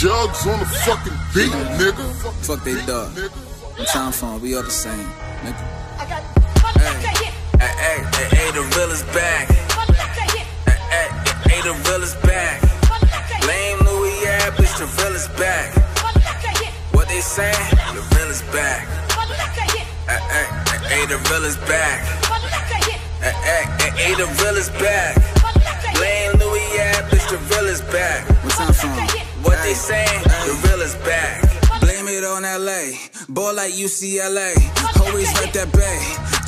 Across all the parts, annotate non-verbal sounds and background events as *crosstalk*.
jugs on the fucking beat, nigga. Fuck they dog. I'm time for we all the same, nigga. Hey, hey, hey, hey, the real is back. Hey, hey, hey, the real is back. Lame Louis yeah, bitch, the real is back. What they saying? The real is back. Hey, hey, hey, the real is back. Hey, hey, hey, the real is back. Lame Louis yeah, bitch, the real is back. What time for 'em? What they saying? The real is back. Blame it on LA. Ball like UCLA. Always let that bay.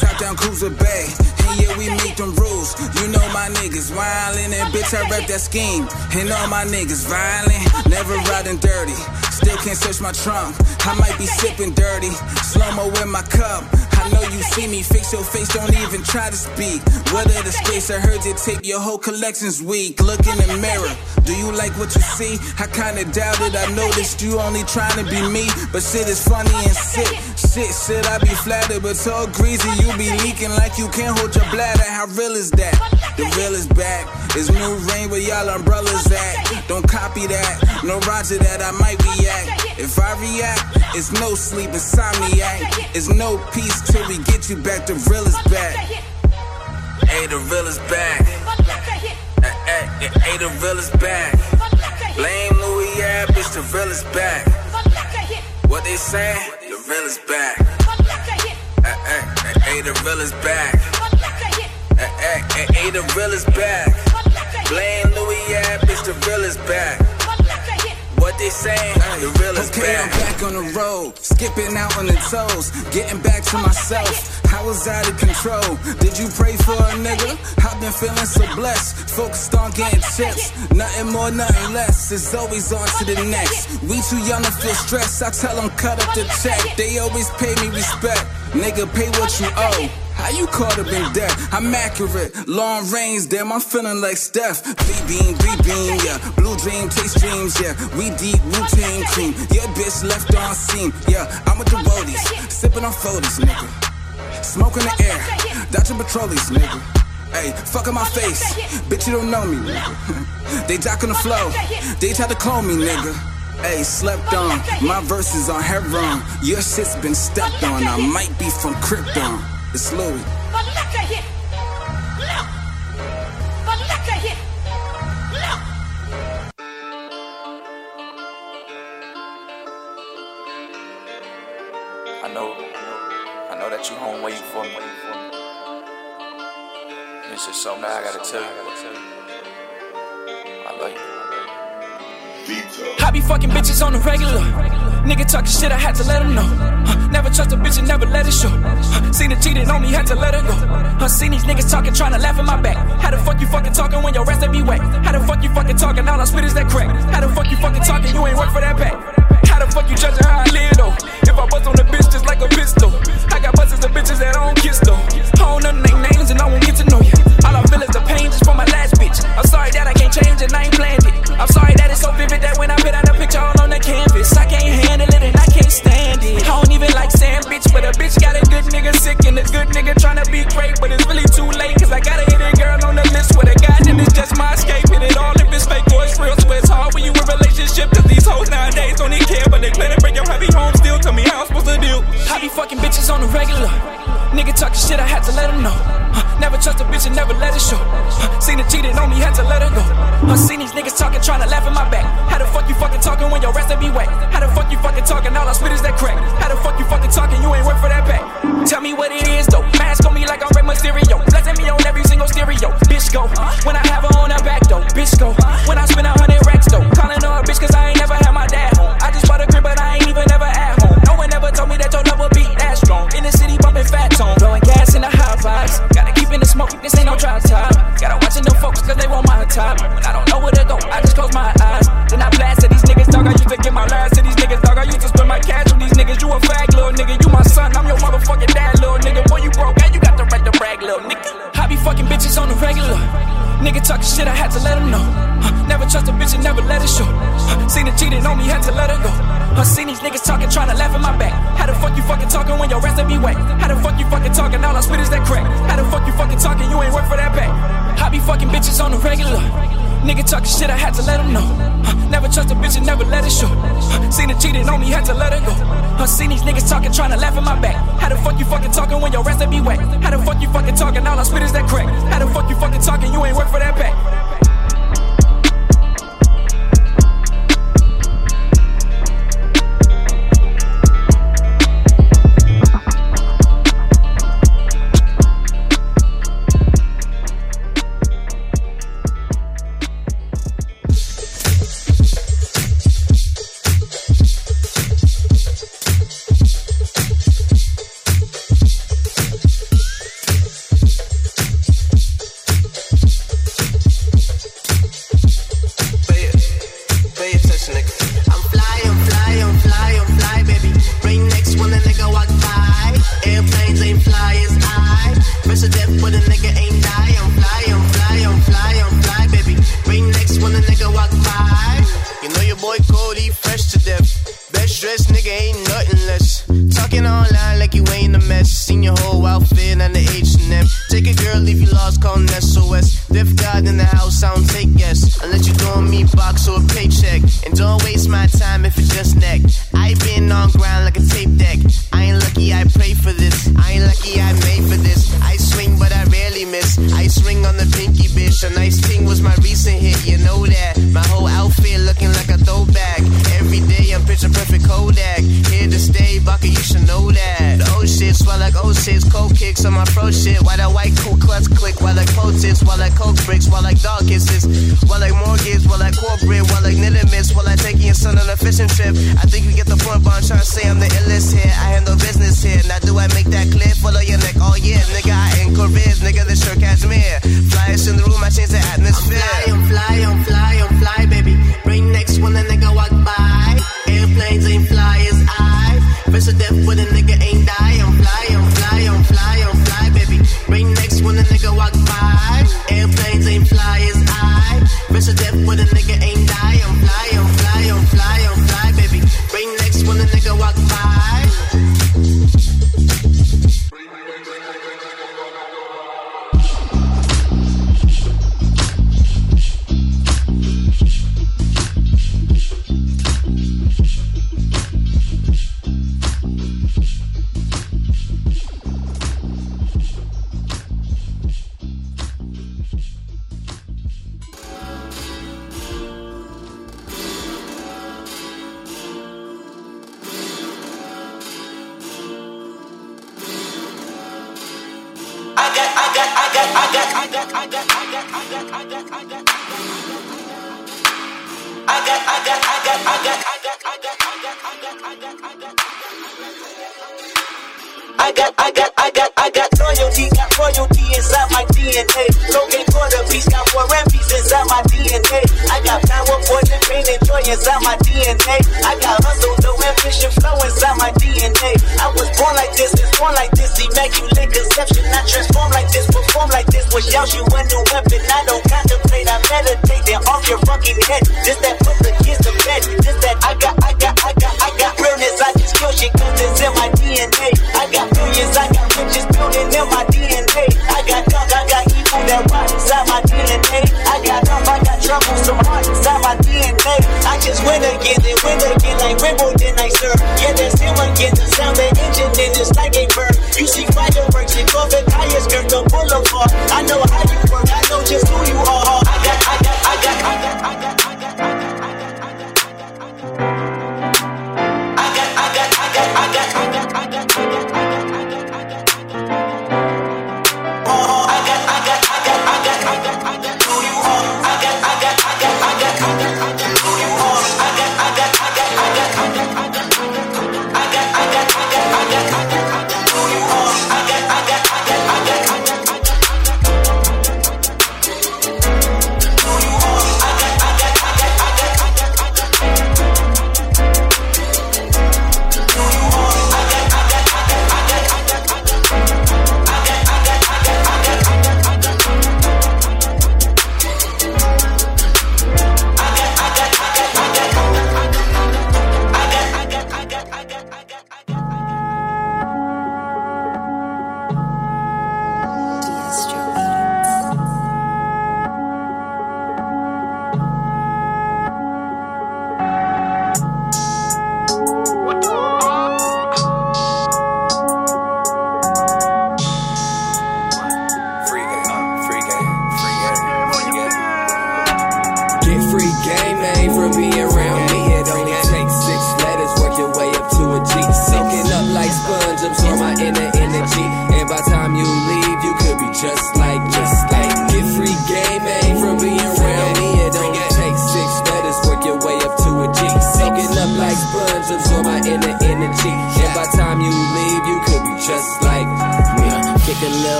Top down cruiser bay. And yeah, we make them rules. You know my niggas wildin' and bitch, I rep that scheme. And all my niggas violent, never riding dirty. Still can't search my trunk. I might be sipping dirty. Slow mo in my cup. I know you see me. Fix your face, don't even try to speak. What a disgrace. I heard you take your whole collection's weak. Look in the mirror. Do you like what you see? I kinda doubt it. I noticed you only trying to be me. But shit is funny and sick. Shit, shit, I be flattered. But so greasy, you be leaking like you can't hold your bladder. How real is that? The real is back. It's new rain where y'all umbrellas at. Don't copy that. No roger that, I might react. If I react, it's no sleep, insomniac. It's no peace till we get you back. The real is back. Hey, the real is back. Hey, the real is back. Lame Louis yeah, bitch, the real is back. What they saying? Real is back. Hey, the real is back. Hey, the real is back. Blame Louis yeah, bitch, the real is back. What they saying? The real is Okay, I'm back. back on the road, skipping out on the toes, getting back to myself. I was out of control. Did you pray for a nigga? I've been feeling so blessed, focused on getting chips. Nothing more, nothing less. It's always on to the next. We too young to feel stressed. I tell them cut up the check. They always pay me respect. Nigga, pay what you owe. How you caught up in debt? I'm accurate. Long range, damn, I'm feeling like Steph. Three beam, three beam, yeah. Blue dream, taste dreams, yeah. We deep, routine cream. Yeah, bitch left on scene. Yeah, I'm with the roadies. Sipping on photos, nigga. Smoke in the air. Dodging patrollies, nigga. Hey, fuck in my face. Bitch, you don't know me, nigga. *laughs* they jock the flow. They try to clone me, nigga. Hey, slept on. My verses on heron. Your shit's been stepped on. I might be from Krypton. It's Louis. But look at here. Look. But look at here. Look. I know, I know that you home waiting for me. This is something I gotta tell you. I love you. I be fucking bitches on the regular. Nigga talking shit, I had to let him know. Huh, never trust a bitch and never let it show. Huh, seen her cheating on me, had to let her go. Huh, seen these niggas talking, trying to laugh in my back. How the fuck you fucking talking when your rest be whack? How the fuck you fucking talking, all I spit is that crack? How the fuck you fucking talking, you ain't work for that pack. How the fuck you judging how I live though? If I bust on the bitch just like a pistol. I got buses of bitches that I don't kiss though. I don't vivid that when I put out a picture all on the canvas, I can't handle it and I can't stand it. I don't even like saying bitch, but a bitch got a good nigga sick and a good nigga tryna be great, but it's really too late. Cause I gotta hit a girl on the list with a guy is just my escape. Hit it all if it's fake or it's real. So it's hard when you in a relationship. Cause these hoes nowadays don't even care, but they claim to bring your happy home still. Tell me how I'm supposed to deal. I be fucking bitches on the regular. Nigga talking shit, I had to let him know. Never trust a bitch and never let it show. Seen her cheating on me, had to let her go. Huh, seen these niggas talking, trying to laugh in my back. How the fuck you fucking talking when your they be whack? How the fuck you fucking talking, all I spit is that crack? How the fuck you fucking talking, you ain't work for that back? Tell me what it is though. Mask on me like I'm Rey Mysterio. Blessing me on every single stereo. Bitch go. When I have her on her back though. Bitch go. When I spend a hundred racks though. Calling her a bitch cause I ain't never had my dad home. I just bought a crib but I ain't even never at home. No one ever told me that your love would be that strong. In the city bumping fat tone. Blowing gas in the vibes. Gotta keep in the smoke. This ain't no dry time. Gotta watch them folks cause they want my time. When I don't know where to go, I just close my eyes. Then I blast at these niggas, dog. I used to get my last to these niggas, dog. I used to spend my cash on these niggas. You a fag, little nigga. You my son. I'm your motherfucking dad, little nigga. Boy, you broke bitches on the regular. Nigga talking shit, I had to let him know. Huh, never trust a bitch and never let it show. Huh, seen her cheating on me, had to let her go. Huh, seen these niggas talking, trying to laugh at my back. How the fuck you fucking talking when your be whack? How the fuck you fucking talking, all I spit is that crack? How the fuck you fucking talking, you ain't work for that back? I be fucking bitches on the regular. Nigga talking shit, I had to let him know. Uh, never trust a bitch and never let it show. Seen it cheating on me, had to let it go. Uh, seen these niggas talking, trying to laugh in my back. How the fuck you fucking talking when your ass be wet? How the fuck you fucking talking? All I spit is that crack. How the fuck you fucking talking? You ain't work for that back.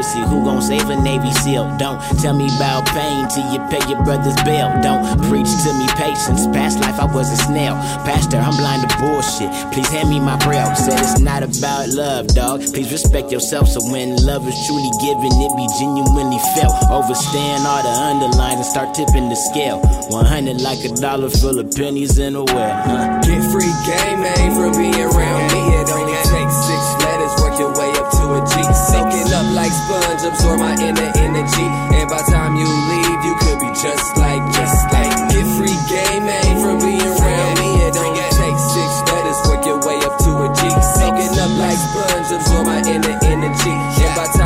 Pussy. Who gon' save a Navy SEAL? Don't tell me about pain till you pay your brother's bill. Don't preach to me patience. Past life I was a snail. Pastor, I'm blind to bullshit. Please hand me my braille. Said it's not about love, dog. Please respect yourself. So when love is truly given, it be genuinely felt. Overstand all the underlines and start tipping the scale. 100 like a dollar full of pennies in a well. Huh? Get free game, man, from being around absorb my inner energy. And by time you leave, you could be just like, just like. Get free game, man, from being around me. It only takes six letters, work your way up to a G. Soaking up like sponge, absorb my inner energy. And by time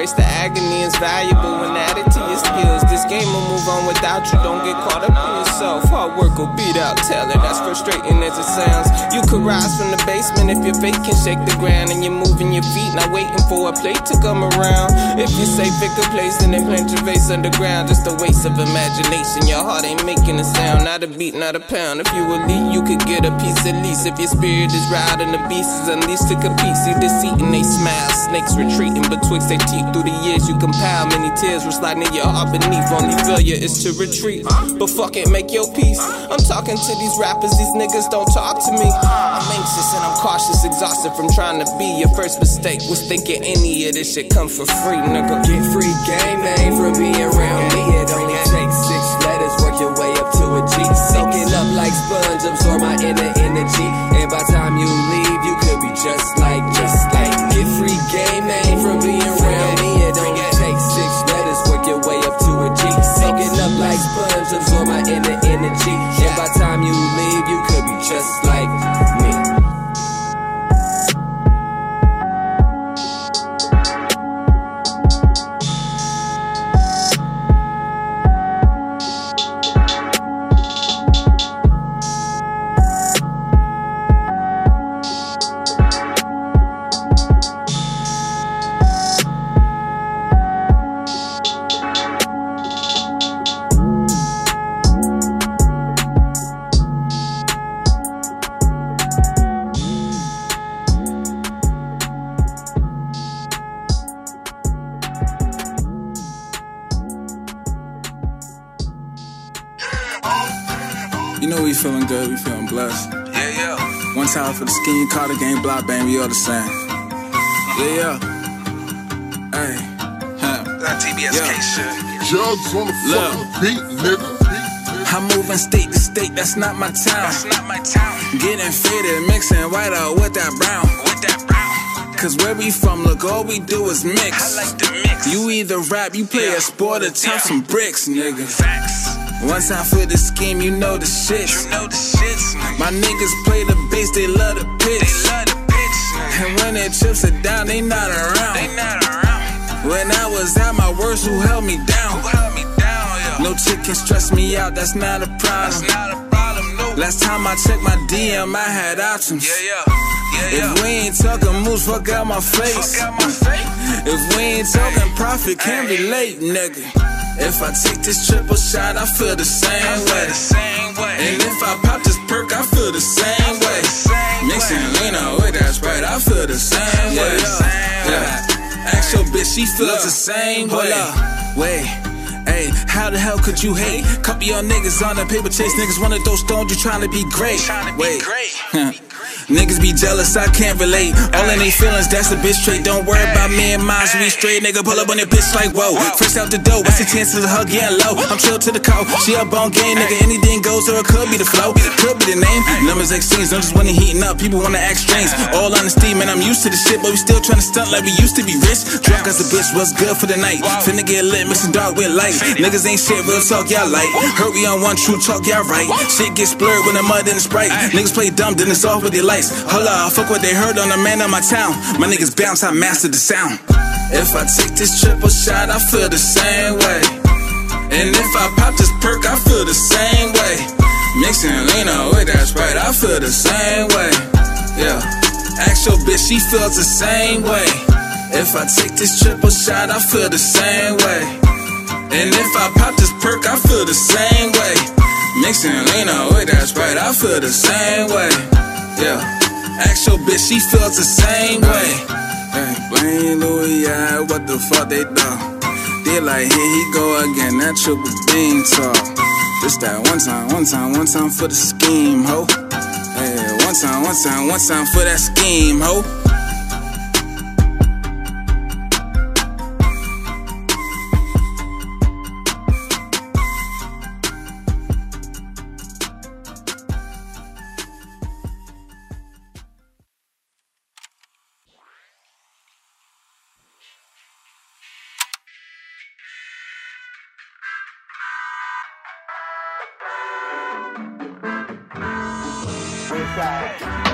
Embrace the agony, it's valuable when added to your skills. This game will move on without you. Don't get caught up in yourself. Hard work will beat out talent. That's frustrating as it sounds. You could rise from the basement if your faith can shake the ground and you're moving your feet, not waiting for a plate to come around. If you say pick a place and then plant your face underground, just a waste of imagination. Your heart ain't making a sound, not a beat, not a pound. If you elite, you could get a piece at least. If your spirit is riding the beast is unleashed to compete. See deceit and they smile. Snakes retreating betwixt their teeth through the years you compile. Many tears were sliding in your heart beneath. Only failure is to retreat. But fuck it, make your peace. I'm talking to these rappers, these niggas don't talk to me. I'm anxious and I'm cautious, exhausted from trying to be. Your first mistake was thinking any of this shit come for free, nigga. Get free game, man, from being around me. It only takes six letters, work your way up to a G. Soaking up like sponge, absorb my inner energy. And by time you leave, you could be just like, just like. Get free game, man, from energy. And by time you leave, you could be just like Carter game, block bang, we all the same. Yeah, yeah. Hey, huh. That TBSK Yeah. shit. Jugs on the Look. fucking beat, nigga. I'm moving state to state, that's not my town. That's not my town. Getting faded, mixing white out with that brown. With that brown. Cause where we from, look, all we do is mix. I like the mix. You either rap, you play a sport, or toss some bricks, nigga. Facts. One time for the scheme, you know the shit. You know the shits, nigga. My niggas play the bass, they love the They pitch. love the bitch, nigga. And when their chips are down, they not They around. not around. When I was at my worst, who held me Who down? held me down, yeah. No chick can stress me out, that's not a That's problem. not a problem, no. Last time I checked my DM, I had options. Yeah, yeah. Yeah, yeah. If we ain't talking moves, fuck out my face. Fuck out my face. If we ain't talking profit, can't relate, nigga. If I take this triple shot, I feel the same way. the same way. And if I pop this perk, I feel the same way. Mixing lean with that sprite, I feel the same way. Yeah. Ask your bitch, she feels the same way. Wait. Hey, how the hell could you hate? Couple y'all niggas on the paper chase niggas, one of those stones you trying to be great. Tryna be Wait. Niggas be jealous, I can't relate. All in they feelings, that's a bitch trait. Don't worry about me and mine, we straight. Nigga pull up on that bitch like whoa. Fresh out the door, what's the chances of her getting low? I'm chill to the call. She up on game, nigga. Anything goes, or it could be the flow. Could be the name. Numbers exchange, don't just wanna heating up. People wanna act strange. All honesty, man, I'm used to the shit, but we still tryna stunt like we used to be rich. Drunk as a bitch, what's good for the night? Finna get lit, mixing dark with light. Niggas ain't shit, real talk, y'all like. We on one true talk, y'all right. Shit get blurred when the mud and the sprite. Niggas play dumb, then it's off with their lights. Hold up, fuck what they heard on the man of my town. My niggas bounce, I mastered the sound. If I take this triple shot, I feel the same way. And if I pop this perk, I feel the same way. Mixing Lena with that Sprite, I feel the same way. Yeah. Actual bitch, she feels the same way. If I take this triple shot, I feel the same way. And if I pop this perk, I feel the same way. Mixing Lena with that Sprite, I feel the same way. Yeah. Actual bitch, she feels the same way. Hey, Louis, yeah, what the fuck they done? They like, here he go again, that triple beam talk. Just that one time, one time, one time for the scheme, ho. Hey, one time, one time, one time for that scheme, ho. What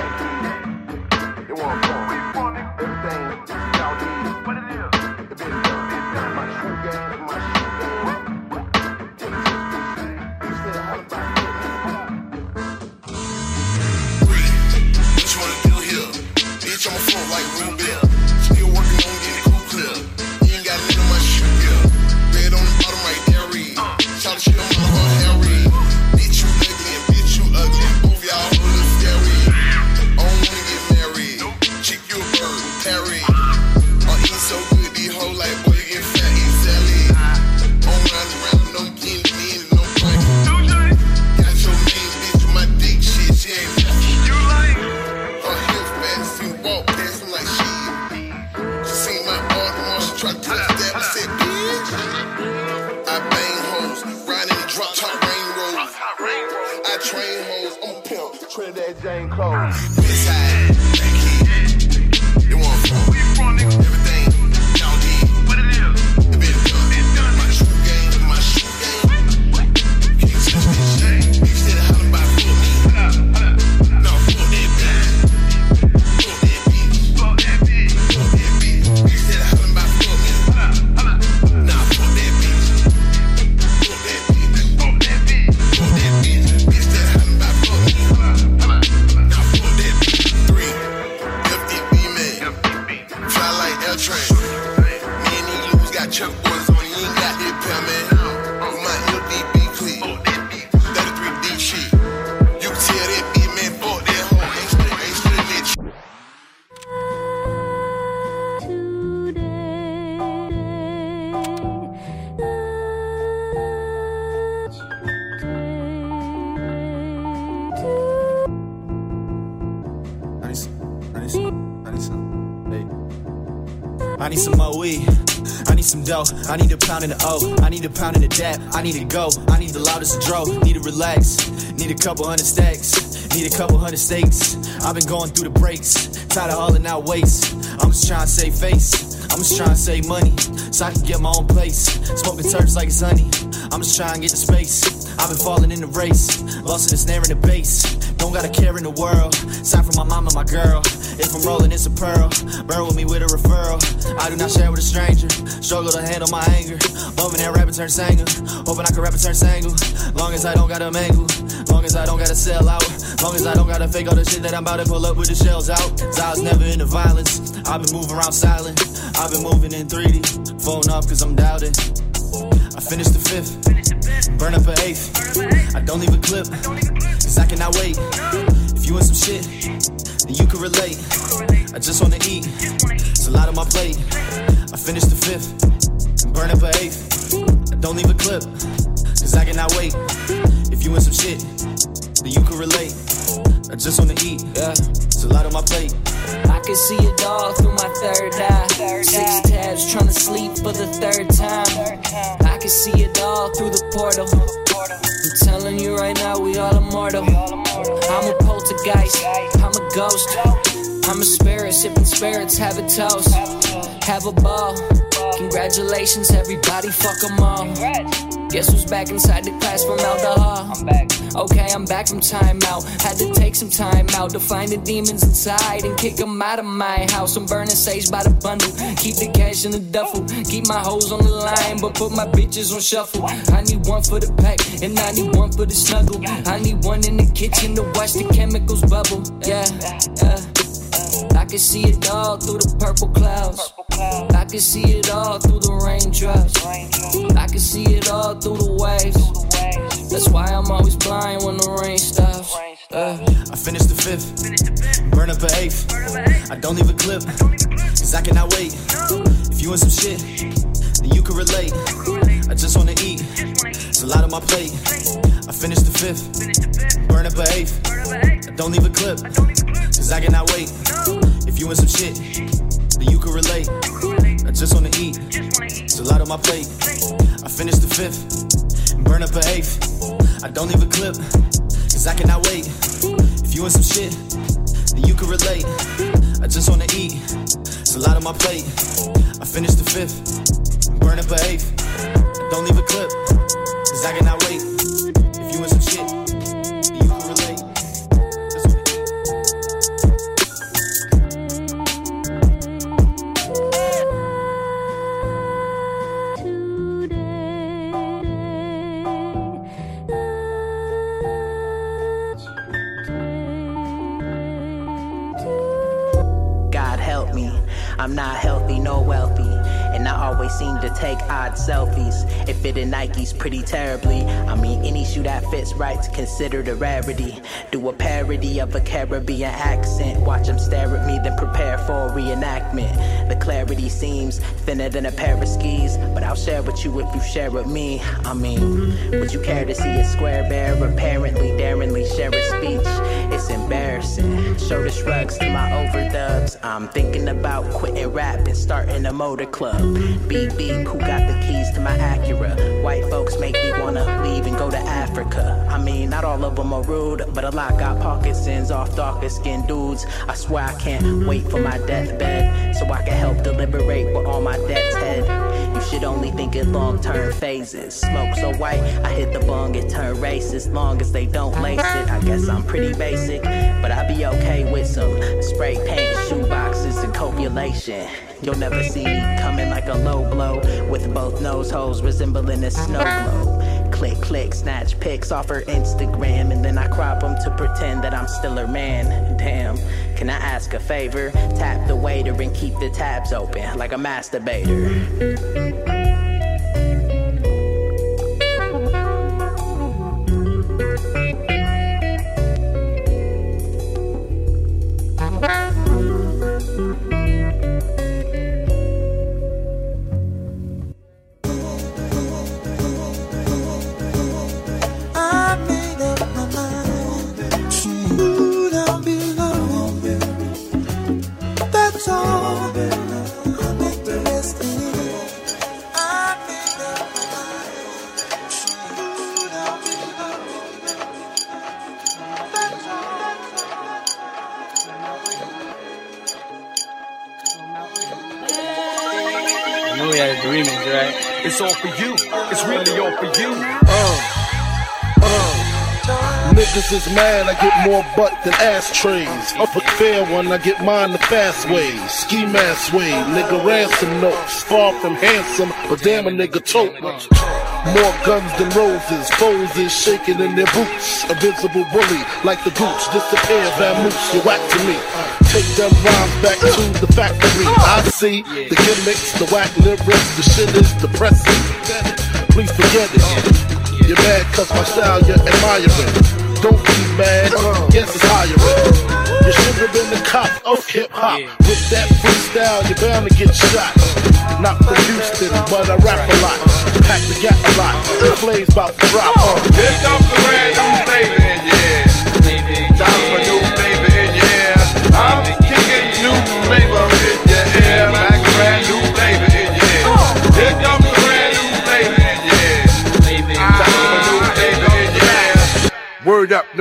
pound in the O. I need a pound in the dap. I need to go. I need the loudest dro. Need to relax. Need a couple hundred stacks. Need a couple hundred steaks. I've been going through the breaks. Tired of hauling out waste. I'm just trying to save face. I'm just trying to save money so I can get my own place. Smoking turps like it's honey. I'm just trying to get the space. I've been falling in the race. Lost in the snare in the bass. Don't got a care in the world. Sign for my mama, my girl. If I'm rolling, it's a pearl. Burn with me with a referral. I do not share with a stranger. Struggle to handle my anger. Bumping that rapper turn singer. Hoping I can rap and turn single. Long as I don't gotta mangle. Long as I don't gotta sell out. Long as I don't gotta fake all the shit that I'm about to pull up with the shells out. Cause I was never into violence. I've been moving around silent. I've been moving in 3D. Phone off cause I'm doubted. I finished the fifth. Burn up an eighth. I don't leave a clip. Cause I cannot wait. If you in some shit, then you can relate. I just wanna eat. It's a lot on my plate. I finished the fifth. And burn up an eighth. I don't leave a clip. Cause I cannot wait. If you in some shit, then you can relate. I just wanna eat. Yeah. It's a a lot on my plate. I can see it all through my third eye. Six tabs trying to sleep for the third time. I can see it all through the portal. I'm telling you right now, we all immortal. I'm a poltergeist, a ghost. I'm a spirit, sipping spirits, have a toast. Have a ball. Congratulations, everybody, fuck them all. Guess who's back inside the class from out the hall? I'm back. Okay, I'm back from timeout. Had to take some time out to find the demons inside and kick them out of my house. I'm burning sage by the bundle. Keep the cash in the duffel. Keep my hoes on the line, but put my bitches on shuffle. I need one for the pack, and I need one for the snuggle. I need one in the kitchen to watch the chemicals bubble. Yeah, yeah. I can see it all through the purple clouds. I can see it all through the raindrops. I can see it all through the waves. That's why I'm always blind when the rain stops. Uh. I finished the fifth, burn up an eighth. I don't leave a clip, cause I cannot wait. If you in some shit, then you can relate. I just wanna eat, it's a lot on my plate. I finished the fifth, burn up a eighth. I don't leave a clip, cause I cannot wait. If you in some shit, then you can relate. I just wanna eat, it's a lot on my plate. I finished the fifth, burn up a eighth. I don't leave a clip, cause I cannot wait. If you in some shit, then you can relate. I just wanna eat, it's a lot on my plate. I finished the fifth, burn up an eighth. Don't leave a clip, cause I cannot wait. If you in some shit, you can relate. God help me. I'm not healthy, nor wealthy. And I always seem to take odd selfies. It fitted Nikes pretty terribly. I mean, any shoe that fits right's considered a rarity. Do a parody of a Caribbean accent. Watch them stare at me, then prepare for a reenactment. The clarity seems thinner than a pair of skis. But I'll share with you if you share with me. I mean, would you care to see a square bear apparently daringly share a speech? It's embarrassing. Shoulder shrugs to my overdubs. I'm thinking about quitting rap and starting a motor club. Beep beep, who got the keys to my Acura? White folks make me wanna leave and go to Africa. I mean, not all of them are rude, but a lot got Parkinson's off darker skinned dudes. I swear I can't wait for my deathbed so I can help deliberate with all my debts head. You should only think in long term phases. Smoke so white, I hit the bong and turn racist. Long as they don't lace it, I guess I'm pretty basic. But I be okay with some spray paint, shoe copulation. You'll never see me coming like a low blow with both nose holes resembling a snow globe. Click, click, snatch pics off her Instagram, and then I crop them to pretend that I'm still her man. Damn, can I ask a favor? Tap the waiter and keep the tabs open like a masturbator. Is mad, I get more butt than ashtrays. Up a fair one, I get mine the fast way. Ski mask way, nigga ransom notes. Far from handsome, but damn a nigga tote. More guns than roses, foes is shaking in their boots. A visible bully, like the gooch, disappear, vamoose, you whack to me. Take them rhymes back to the factory. I see the gimmicks, the whack lyrics, the shit is depressing. Please forget it. You're mad cause my style you're admiring. Don't be mad, guess it's hiring. You should have been the cop of hip hop. With that freestyle, you're bound to get shot. Not from Houston, but I rap a lot. Pack the gap a lot. The flames about to drop. Here comes the brand new flavor in your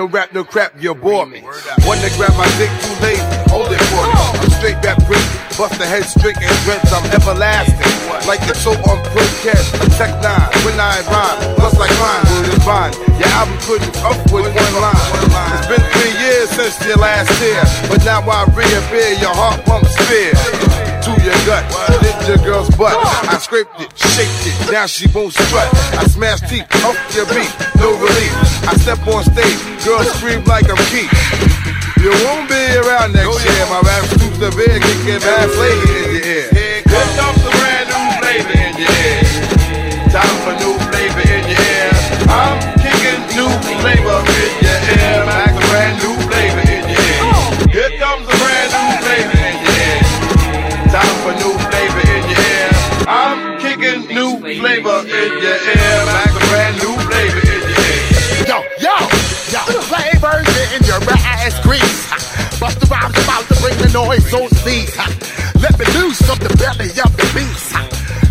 rap, no crap, you bore me. One to grab my dick too late, hold it for me. Oh. I'm straight back brick, bust the head straight and dreads, I'm everlasting. Like the soap on Pro Cat, Tech 9, when I rhyme, plus like mine, William Vine. Your album couldn't up with one line. It's been three years since your last year, but now I reappear, your heart pumps fear to your gut. Did your girl's butt. I scraped it, shaped it, now she won't strut. I smashed teeth off your beat, no relief. I step on stage, girls scream like I'm Keith. You won't be around next year. My rap scoops the beer, kicking bad flavor in your ear. Here comes the brand new flavor in your ear. Time for new in your ear. Like a brand new flavor in your ear. Yo, yo, yo, flavors in your ass grease. Busta Rhymes about to bring the noise on cease. Let me loose from the belly of the beast.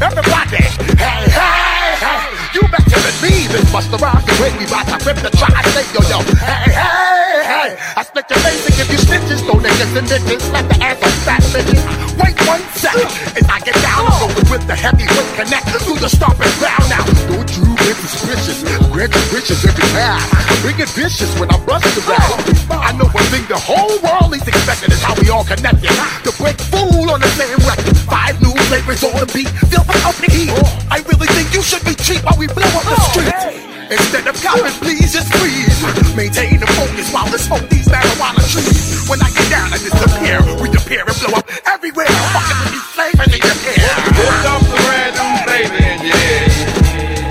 Everybody, hey, hey, hey, you better believe it. Busta Rhymes the way we bout to rip the try say yo, yo, hey, hey, hey. I split your face and give you stitches, no niggas and bitches. Let the ass on fat bitches. Wait one second, as I get down, I'm rolling with the heavyweight connect through the stomping ground now. Don't you get suspicious? Grant your wishes every time. Bring it vicious when I bust the rap. I know one thing the whole world is expecting is how we all connected. To break fool on the same record. Five new flavors on the beat. Feel the open heat. I really think you should be cheap while we blow up the street. Instead of copping, please just freeze. Maintain the focus while we smoke these marijuana trees. When I get down, I disappear. We appear and blow up everywhere.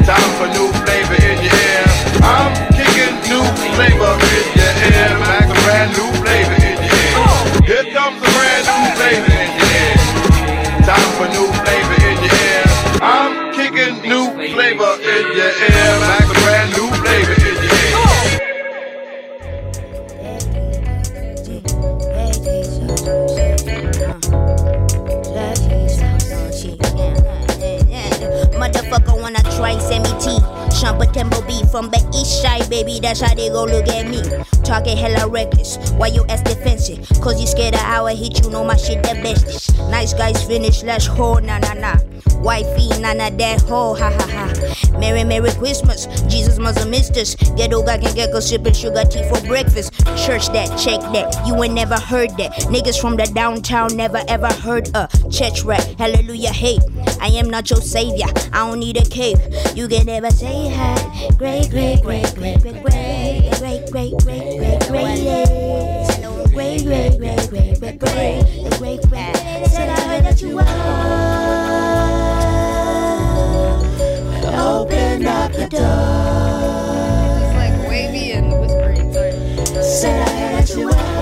Time for new flavor in your ear. I'm kicking new flavor in your ear. Like a brand new flavor in your ear. Here comes the brand new flavor in your ear. Time for new flavor in your ear. I'm kicking new flavor in your ear. Like a brand new flavor in your ear. Motherfucker wanna try send me tea. Shampa Temple B from the east side, baby. That's how they go look at me. Talking hella reckless. Why you ass defensive? Cause you scared of how I hit you. Know my shit the bestest. Nice guys finish, let's ho, na na na. Wifey, nana that ho, ha ha ha. Merry, Merry Christmas. Jesus must have missed us. Ghetto can get go sipping sugar tea for breakfast. Church that, check that. You ain't never heard that. Niggas from the downtown never ever heard a church rap. Hallelujah, hey. I am not your savior. I don't need a cape. You can never say hi. Great, great, great, great, great, great, great, great, great, great, great, yes. Great, great, great, great, great, great, great, great. Said I heard that you were. Open up the door. It's like wavy and whispering. Sorry. Said I heard that you were.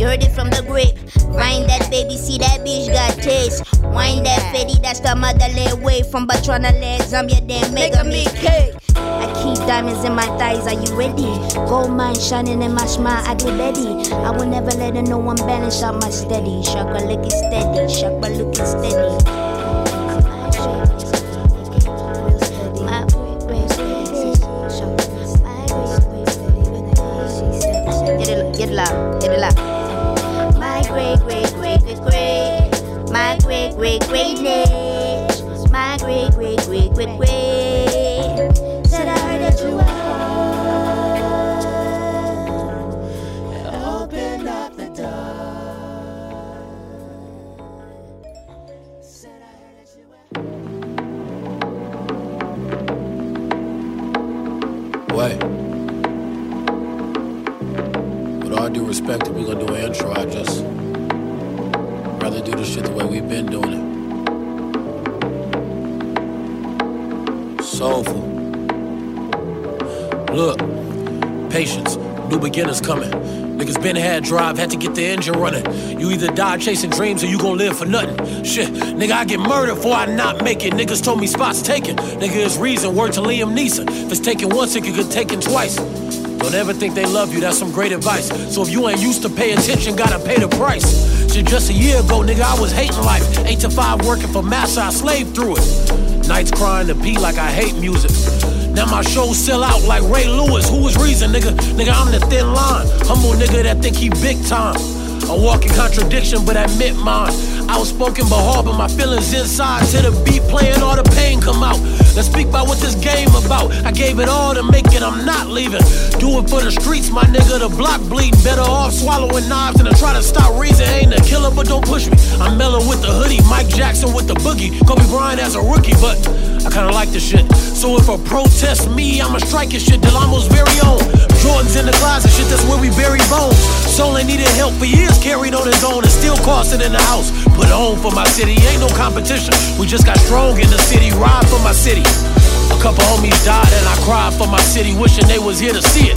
You heard it from the grape. Find that baby, see that bitch got taste. Wine that fetty, that's the motherland way. From Batrana land, Zambia, then make a me cake. I keep diamonds in my thighs, are you ready? Gold mine shining in my smile, I get ready. I will never let her know I'm balanced out my steady. Shaka looking steady, chakra looking steady. Get it, get it loud, get it great, my great, great greatness, my great, great, great, great, great. Said I heard that you are. Open up the door. Said I heard due respect, we're gonna do an intro. I just rather do this shit the way we've been doing it. Soulful. Look, patience. New beginners coming. Niggas been had drive, had to get the engine running. You either die chasing dreams or you gon' live for nothing. Shit, nigga, I get murdered before I not make it. Niggas told me spots taken. Nigga, it's reason. Word to Liam Neeson. If it's taken once, it could get taken twice. Don't ever think they love you, that's some great advice. So if you ain't used to pay attention, gotta pay the price. Shit, just a year ago, nigga, I was hating life. Eight to five working for massa, I slaved through it. Nights crying to pee like I hate music. Now my shows sell out like Ray Lewis. Who was reason, nigga? Nigga, I'm the thin line. Humble nigga that think he big time. A walking contradiction, but I admit mine. Outspoken but harbor my feelings inside. To the beat playing, all the pain come out. Let's speak about what this game about. I gave it all to make it, I'm not leaving. Do it for the streets, my nigga. The block bleeding. Better off swallowing knives than to try to stop reason. Ain't a killer, but don't push me. I'm mellow with the hoodie, Mike Jackson with the boogie. Kobe Bryant as a rookie, but I kinda like this shit. So if a protest me, I'ma strike his shit. Delamos very own. Jordans in the closet, shit, that's where we bury bones. Ain't needed help for years, carried on his own, and still costing in the house. Put on for my city, ain't no competition. We just got strong in the city, ride for my city. A couple homies died and I cried for my city, wishing they was here to see it.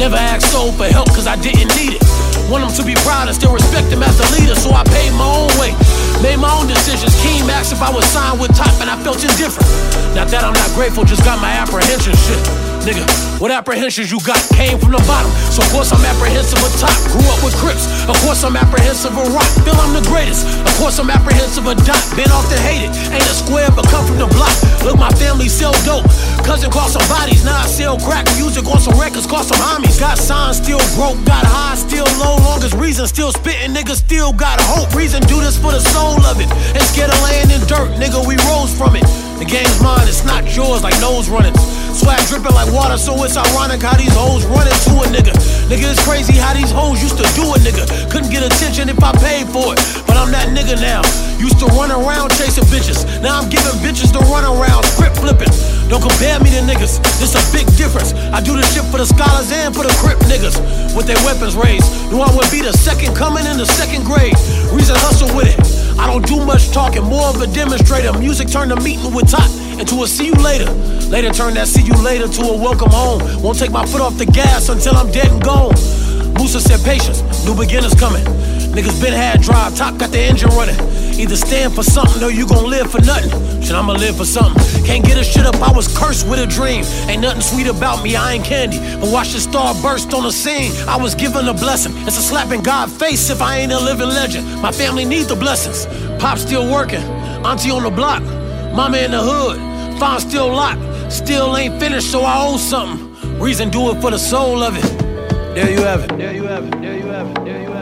Never asked soul for help cause I didn't need it. Want them to be proud and still respect him as the leader, so I paid my own way. Made my own decisions. Keem asked if I was signed with Top and I felt indifferent. Not that I'm not grateful, just got my apprehension shit. Nigga, what apprehensions you got came from the bottom. So of course I'm apprehensive of top. Grew up with Crips. Of course I'm apprehensive of rock. Feel I'm the greatest. Of course I'm apprehensive of dot. Been off the hated. Ain't a square but come from the block. Look, my family sell dope. Cousin caught some bodies. Now I sell crack music on some records. Caught some homies. Got signs still broke. Got high still low. Longest reason still spitting. Nigga still got hope. Reason do this for the soul of it. Scared of laying in dirt. Nigga, we rose from it. The game's mine, it's not yours like nose running. Swag dripping like water, so it's ironic how these hoes running to a nigga. Nigga, it's crazy how these hoes used to do a nigga. Couldn't get attention if I paid for it, but I'm that nigga now. Used to run around chasing bitches. Now I'm giving bitches to run around, script flipping. Don't compare me to niggas, this a big difference. I do this shit for the scholars and for the crip niggas. With their weapons raised, knew I would be the second coming in the second grade. Reason hustle with it. I don't do much talking, more of a demonstrator. Music turned a meeting with Tot into a see you later. Later turn that see you later to a welcome home. Won't take my foot off the gas until I'm dead and gone. Musa said patience, new beginners coming. Niggas been had drive, top got the engine running. Either stand for something or you gon' live for nothing. Shit, I'ma live for something. Can't get a shit up, I was cursed with a dream. Ain't nothing sweet about me, I ain't candy. But watch the star burst on the scene. I was given a blessing. It's a slap in God's face if I ain't a living legend. My family need the blessings. Pop still working, auntie on the block, mama in the hood, farm still locked. Still ain't finished, so I owe something. Reason do it for the soul of it. There you have it. There you have it. There you have it. There you have it.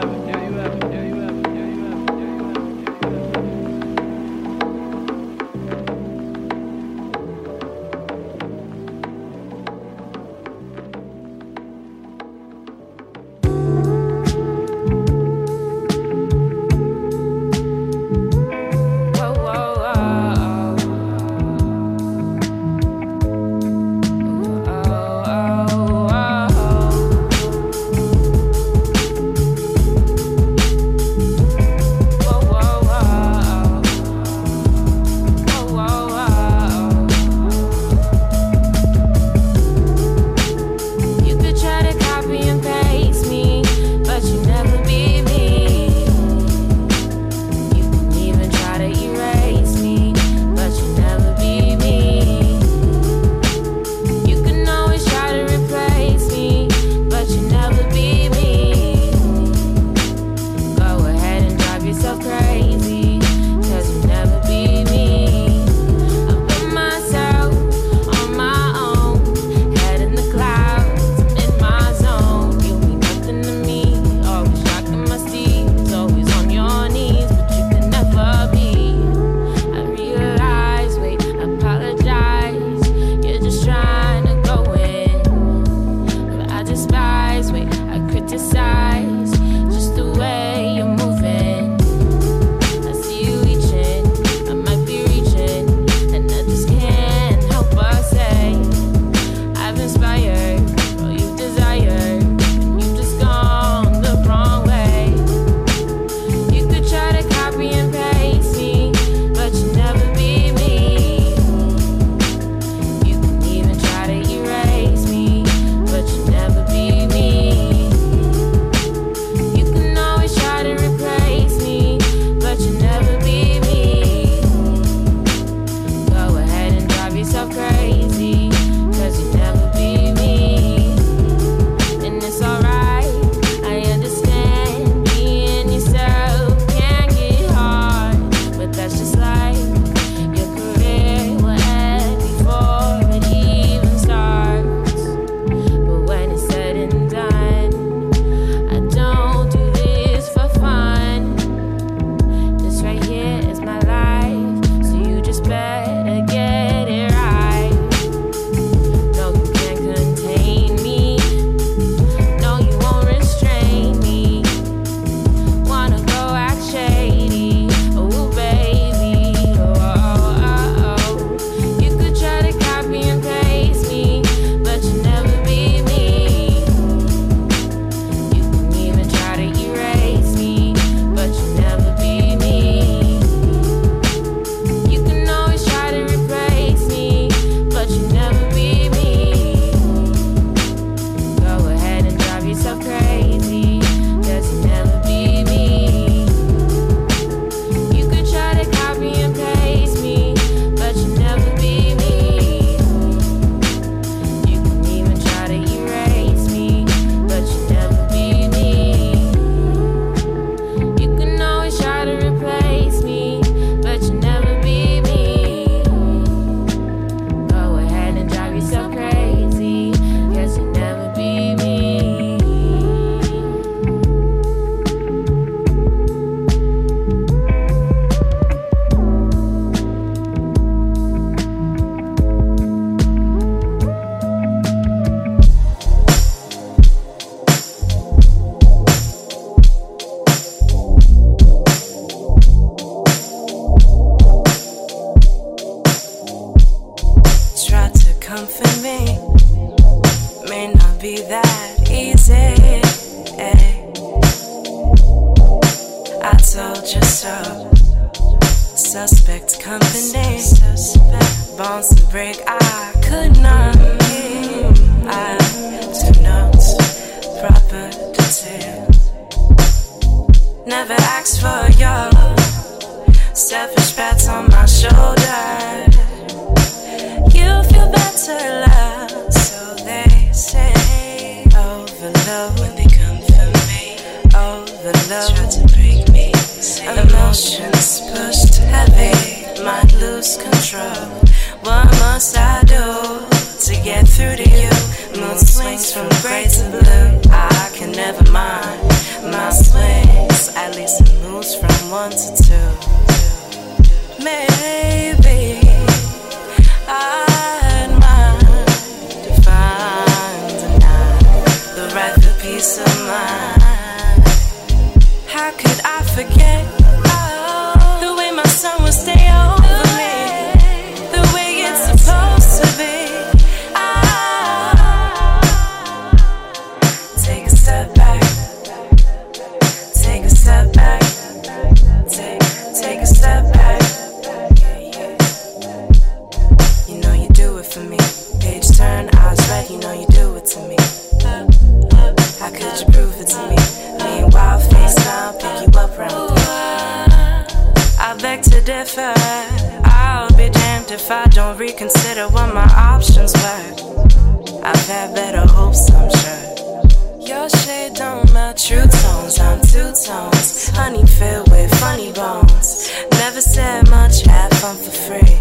If I don't reconsider what my options were. I've had better hopes, I'm sure. Your shade don't match true tones. I'm two tones, honey filled with funny bones. Never said much, had fun for free.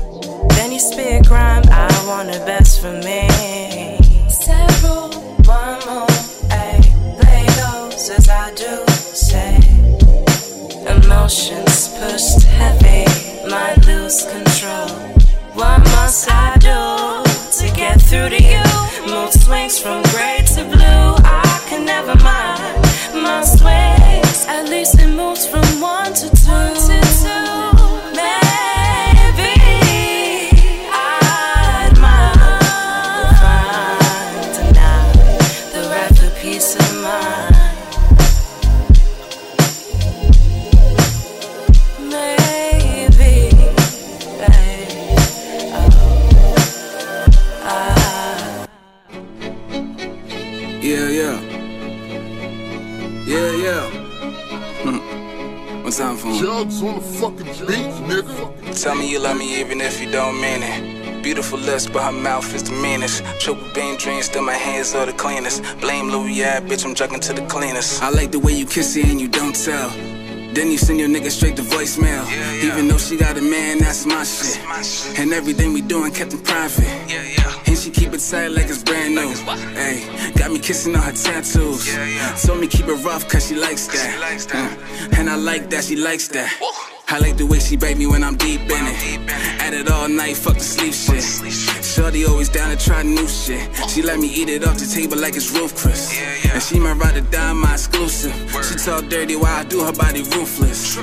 Then you spit grime, I want the best for me. Several, one more, ayy. Play those as I do say. Emotions pushed heavy, might lose control. What must I do to get through to you? Mood swings from gray to blue. I can never mind my swings. At least it moves from one to two. Jugs on the fucking beat, nigga. Tell me you love me even if you don't mean it. Beautiful lips, but her mouth is the meanest. Triple beam dreams, still my hands are the cleanest. Blame Louis, yeah, bitch, I'm jugging to the cleanest. I like the way you kiss it and you don't tell. Then you send your nigga straight to voicemail. Even though she got a man, that's my shit. And everything we doing kept in private. And she keep it tight like it's brand new. Hey, got me kissing on her tattoos. yeah Told me keep it rough cause she likes that. Uh, and I like that, she likes that. I like the way she bait me when I'm deep in it. At it all night, fuck the sleep shit. Shorty always down to try new shit. She let me eat it off the table like it's roof Chris. And she my ride or die, my exclusive. She talk dirty while I do her body ruthless.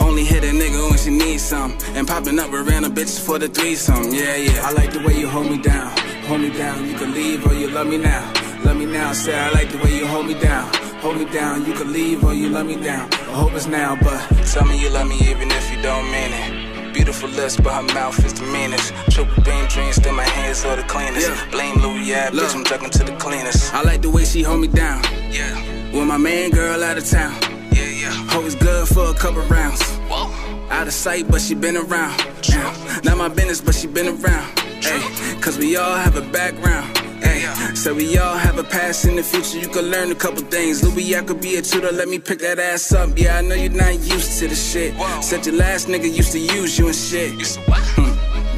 Only hit a nigga when she needs some. And popping up with random bitches for the threesome. Yeah, yeah. I like the way you hold me down. Hold me down. You can leave or you love me now. Love me now. Say I like the way you hold me down. Hold me down. You can leave or you love me down. I hope it's now, but Tell me you love me even if you don't mean it. Beautiful lips, but her mouth is the meanest. Triple beam dreams, still my hands are the cleanest. Blame Louis, yeah, bitch, I'm jugging to the cleanest. I like the way she hold me down. Yeah, With my main girl out of town. Yeah, good for a couple rounds. Out of sight, but she been around. Yeah. Not my business, but she been around. Ay, Cause we all have a background. Ay, So we all have a past in the future. You can learn a couple things. Louis, I could be a tutor. Let me pick that ass up. Yeah, I know you're not used to the shit. Said your last nigga used to use you and shit. Hmm.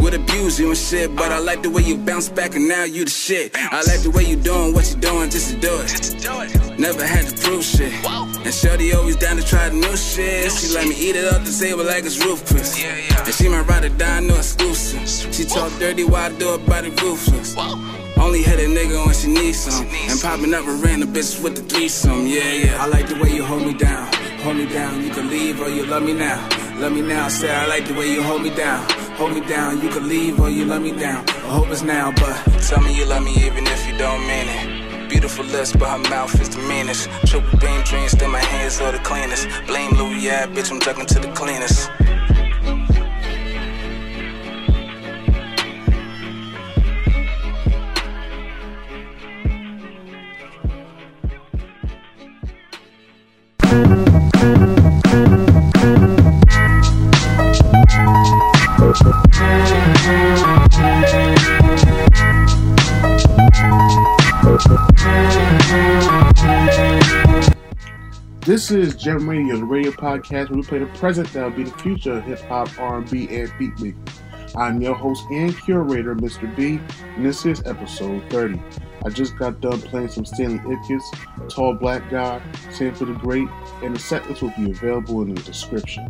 Would abuse you and shit, but I like the way you bounce back and now you the shit. I like the way you doing what you doing just to do it. Never had to prove shit. And Shorty always down to try the new shit. She let me eat it off the table like it's Chris. And she my ride or die, no exclusive. She talk dirty while I do it by the ruthless. Only hit a nigga when she needs some. And popping up with random bitches with the threesome. Yeah, yeah. I like the way you hold me down. Hold me down. You can leave or you love me now. Love me now. Say I like the way you hold me down. Hold me down. You can leave or you love me down. I hope it's now, but Tell me you love me even if you don't mean it. Beautiful lips, but her mouth is the meanest. Triple beam dreams, still my hands are the cleanest. Blame Louis, yeah, bitch, I'm ducking to the cleanest. This is Gem Radio, the radio podcast where we play the present that will be the future of hip hop, R&B, and beat making. I'm your host and curator, Mr. B, and this is episode 30. I just got done playing some Stanley Ipkiss, Tall Black Guy, Sanford the Great, and the set list will be available in the description.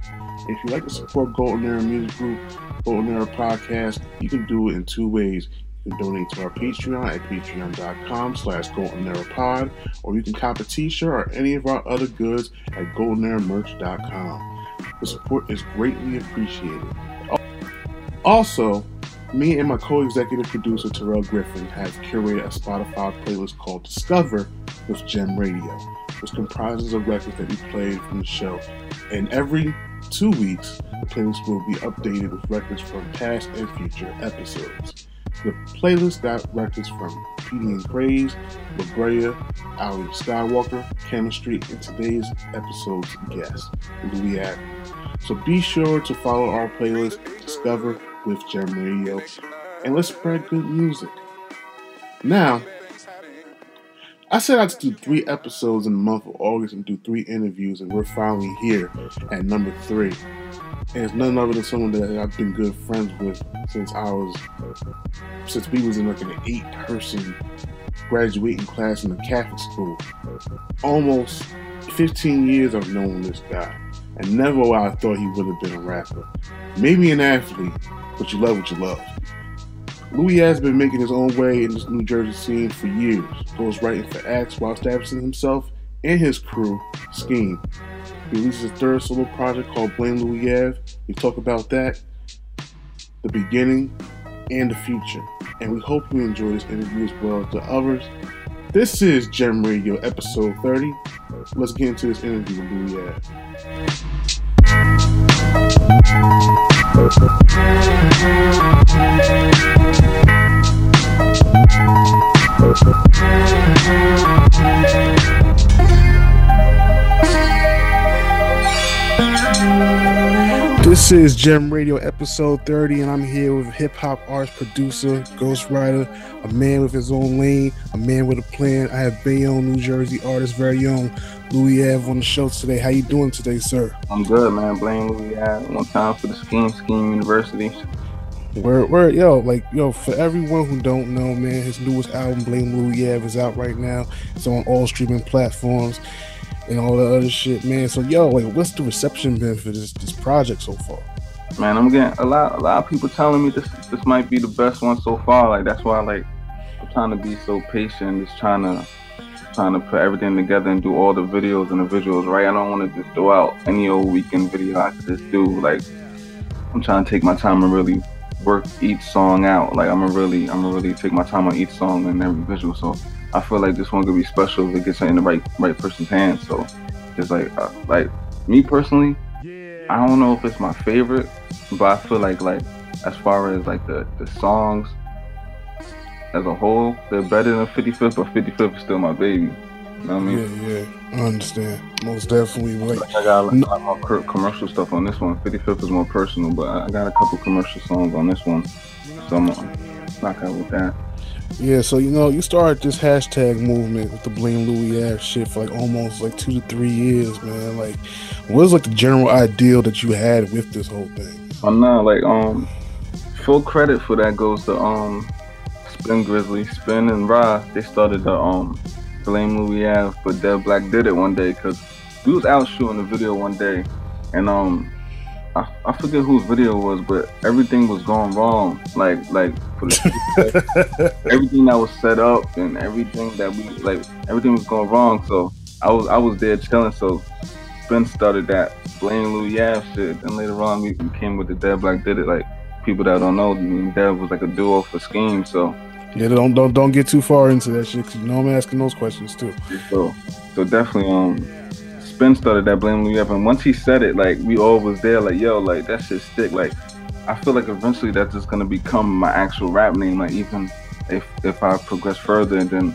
If you'd like to support Golden Era Music Group, Golden Era Podcast, you can do it in two ways. You can donate to our Patreon at patreon.com slash goldenerapod, or you can cop a t-shirt or any of our other goods at goldeneramerch.com. The support is greatly appreciated. Also, me and my co-executive producer Terrell Griffin have curated a Spotify playlist called Discover with Gem Radio, which comprises of records that we played from the show. And every two weeks, the playlist will be updated with records from past and future episodes. The playlist got records from Petey and Craze, La Brea, Ali Skywalker, Chemistry, and today's episode's guest, Louis Ave. So be sure to follow our playlist, Discover with Gem Radio, and let's spread good music. Now, I said I'd do three episodes in the month of August and do three interviews, and we're finally here at number three. And it's none other than someone that I've been good friends with since I was, since we was in like an eight-person graduating class in a Catholic school. Almost 15 years I've known this guy, and never I thought he would have been a rapper. Maybe an athlete, but you love what you love. Louis has been making his own way in this New Jersey scene for years, ghostwriting for acts while establishing himself and his crew, Scheme. He releases his third solo project called Blame Louis Ave. We talk about that, the beginning, and the future. And we hope you enjoy this interview as well as the others. This is Gem Radio episode 30. Let's get into this interview with Louis Ave. This is Gem Radio episode 30, and I'm here with hip hop artist producer, ghostwriter, a man with his own lane, a man with a plan. I have Bayonne, New Jersey artist, very own Louis Ave on the show today. How you doing today, sir? I'm good, man. Blame Louis Ave. One time for the Scheme Scheme University. Word, word, yo, like, yo, for everyone who don't know, man, his newest album, Blame Louis Ave, is out right now. It's on all streaming platforms and all the other shit, man. So, yo, like, what's the reception been for this this project so far? Man, I'm getting a lot, a lot of people telling me this this might be the best one so far. Like that's why, like, I'm trying to be so patient, just trying to trying to put everything together and do all the videos and the visuals right. I don't want to just throw out any old weekend video I could just do. Like, I'm trying to take my time and really work each song out. Like, I'm gonna really, I'm gonna really take my time on each song and every visual. So I feel like this one could be special if it gets in the right right person's hands. So it's like, uh, like me personally, I don't know if it's my favorite, but I feel like like as far as like the the songs as a whole, they're better than 55th, but 55th is still my baby. You know what I mean? Yeah, yeah, I understand. Most definitely. Like, Like, I got a lot more commercial stuff on this one. 55th is more personal, but I got a couple commercial songs on this one, so I'm gonna knock out with that. Yeah, so you know, you started this hashtag movement with the Blame Louis Ave shit for like almost like two to three years, man. Like, what was like the general ideal that you had with this whole thing? I'm not like um full credit for that goes to um Spin Grizzly, Spin and Ra. They started the um Blame Louis Ave, but Dead Black did it one day because we was out shooting a video one day, and um I, I forget whose video it was, but everything was going wrong. Like like for the *laughs* everything that was set up and everything that we like everything was going wrong. So I was I was there chilling. So Ben started that Blame Louis Ave shit, and later on we, we came with the Dead Black did it. Like people that don't know, I mean, Dev was like a duo for Scheme. So Yeah, don't don't don't get too far into that shit. Cause you know I'm asking those questions too. So, so definitely, um, Spin started that blame Louis up, and once he said it, like we all was there, like yo, like that shit stick. Like I feel like eventually that's just gonna become my actual rap name. Like even if if I progress further, and then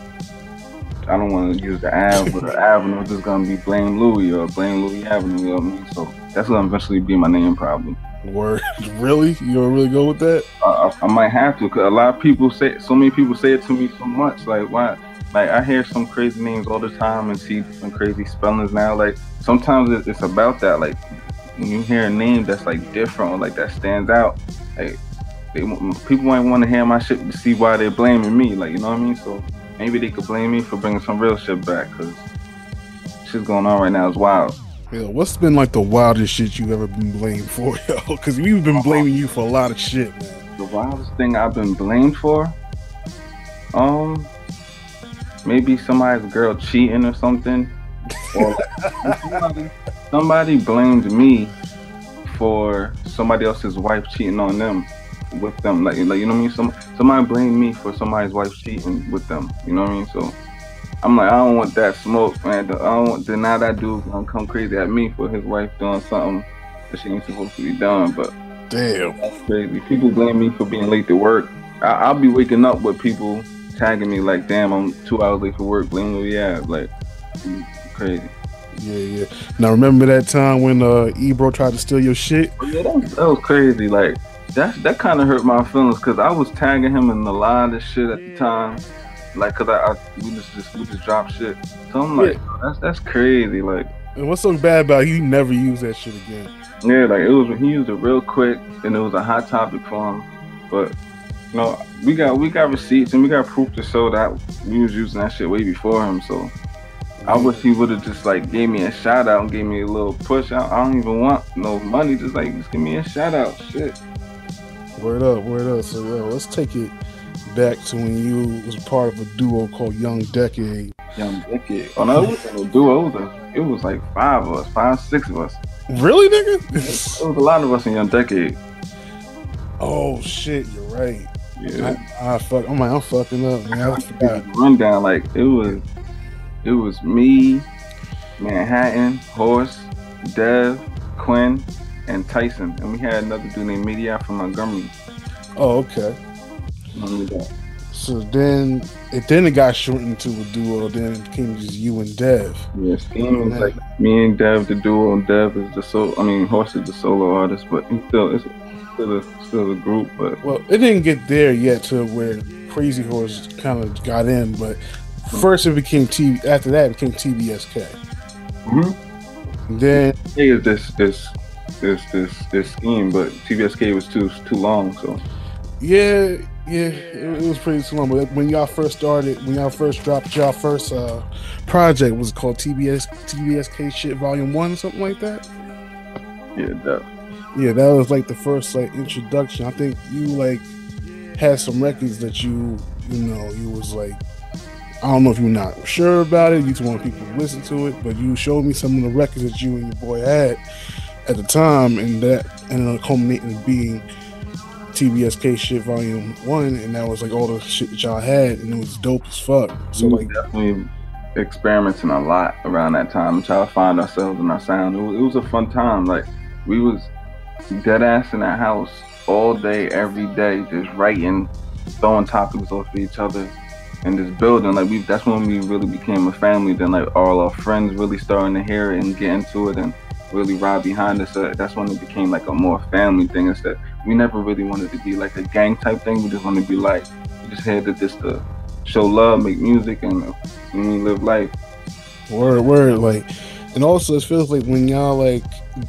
I don't want to use the *laughs* Ave or the Avenue, it's just gonna be Blame Louis or Blame Louis Avenue. You know what I mean? So that's gonna eventually be my name, probably. Word, *laughs* really? You gonna really go with that? I, I, I might have to, cause a lot of people say, so many people say it to me so much. Like, why? Like, I hear some crazy names all the time and see some crazy spellings now. Like, sometimes it- it's about that. Like, when you hear a name that's like different or like that stands out, like, they, people might want to hear my shit to see why they're blaming me. Like, you know what I mean? So maybe they could blame me for bringing some real shit back, cause shit's going on right now is wild. Yeah, what's been like the wildest shit you've ever been blamed for, *laughs* yo? Because we've been blaming you for a lot of shit, man. The wildest thing I've been blamed for, um, maybe somebody's girl cheating or something. Or somebody, somebody blamed me for somebody else's wife cheating on them with them. Like, like you know what I mean? Some somebody blamed me for somebody's wife cheating with them. You know what I mean? So I'm like, I don't want that smoke, man. I don't want. Then now that dude gonna come crazy at me for his wife doing something that she ain't supposed to be doing. But damn, that's crazy. People blame me for being late to work. I, I'll be waking up with people tagging me like, "Damn, I'm two hours late for work." Blame me, yeah, like crazy. Yeah, yeah. Now remember that time when uh Ebro tried to steal your shit? Yeah, that was, that was crazy. Like that that kind of hurt my feelings because I was tagging him in a lot of shit at the time. Like, cause I, I we just, just we just dropped shit. So I'm like, that's that's crazy. Like, And what's so bad about it? you never use that shit again? yeah, like it was when he used it real quick and it was a hot topic for him. But you know, we got we got receipts and we got proof to show that we was using that shit way before him. So I mm-hmm. wish he would have just like gave me a shout out and gave me a little push. I, I don't even want no money. Just like just give me a shout out. Shit. Word up, word up. So yo, let's take it back to when you was part of a duo called Young Decade. Young Decade. Oh no, it wasn't a duo. It was, a, it was like five of us, five, six of us. Really, nigga? It was a lot of us in Young Decade. Oh shit, you're right. Yeah. I, I fuck. I'm like, I'm fucking up, man. I forgot. rundown. Like it was, it was me, Manhattan, Horse, Dev, Quinn, and Tyson, and we had another dude named Media from Montgomery. Oh, okay. So then, it then it got shortened to a duo. Then it became just you and Dev. Yeah, Scheme was like me and Dev the duo, and Dev is the solo. I mean, Horse is the solo artist, but still it's still a, still a group. But Well, it didn't get there yet to where Crazy Horse kind of got in, but first it became TV. After that, it became TBSK. Mhm. Then hey, is this this this this this scheme, but TBSK was too too long, so. Yeah, yeah, it, it was pretty slow. But when y'all first started, when y'all first dropped y'all first uh, project, was it called TBS TBSK shit Volume One or something like that? Yeah, that. Yeah, that was like the first like introduction. I think you like had some records that you you know you was like I don't know if you're not sure about it. You just want people to listen to it, but you showed me some of the records that you and your boy had at the time, and that ended up culminating in being TBSK shit volume one, and that was like all the shit that y'all had, and it was dope as fuck. So we like, definitely experimenting a lot around that time trying to find ourselves and our sound. It was, it was a fun time. Like we was dead ass in that house all day, every day, just writing, throwing topics off of each other, and just building. Like we, that's when we really became a family. Then like all our friends really starting to hear it and get into it and really ride behind us. So that's when it became like a more family thing. Instead, we never really wanted to be like a gang type thing. We just wanted to be like, we just had to just to show love, make music, and uh, live life. Word, word, like, and also it feels like when y'all like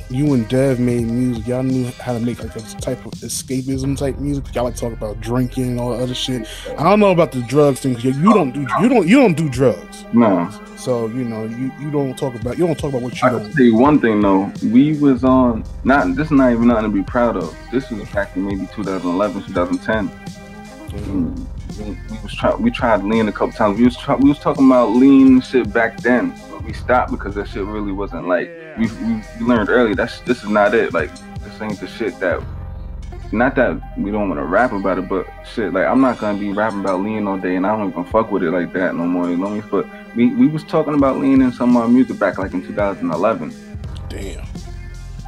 you and Dev made music, y'all knew how to make like a type of escapism type music. Y'all like talk about drinking and all that other shit. I don't know about the drugs thing. You you don't do you don't you don't do drugs. No. So you know you you don't talk about you don't talk about what you I don't. can tell you one thing though, we was on not this is not even nothing to be proud of. This was back in maybe 2011, 2010. Mm, We, we was try, we tried lean a couple times. We was try, we was talking about lean shit back then. But we stopped because that shit really wasn't like we, we, learned early. That's this is not it. Like this ain't the shit that not that we don't want to rap about it, but shit, like I'm not gonna be rapping about lean all day, and I don't even fuck with it like that no more. You know what I mean? But we we was talking about lean in some of our music back like in 2011. Damn.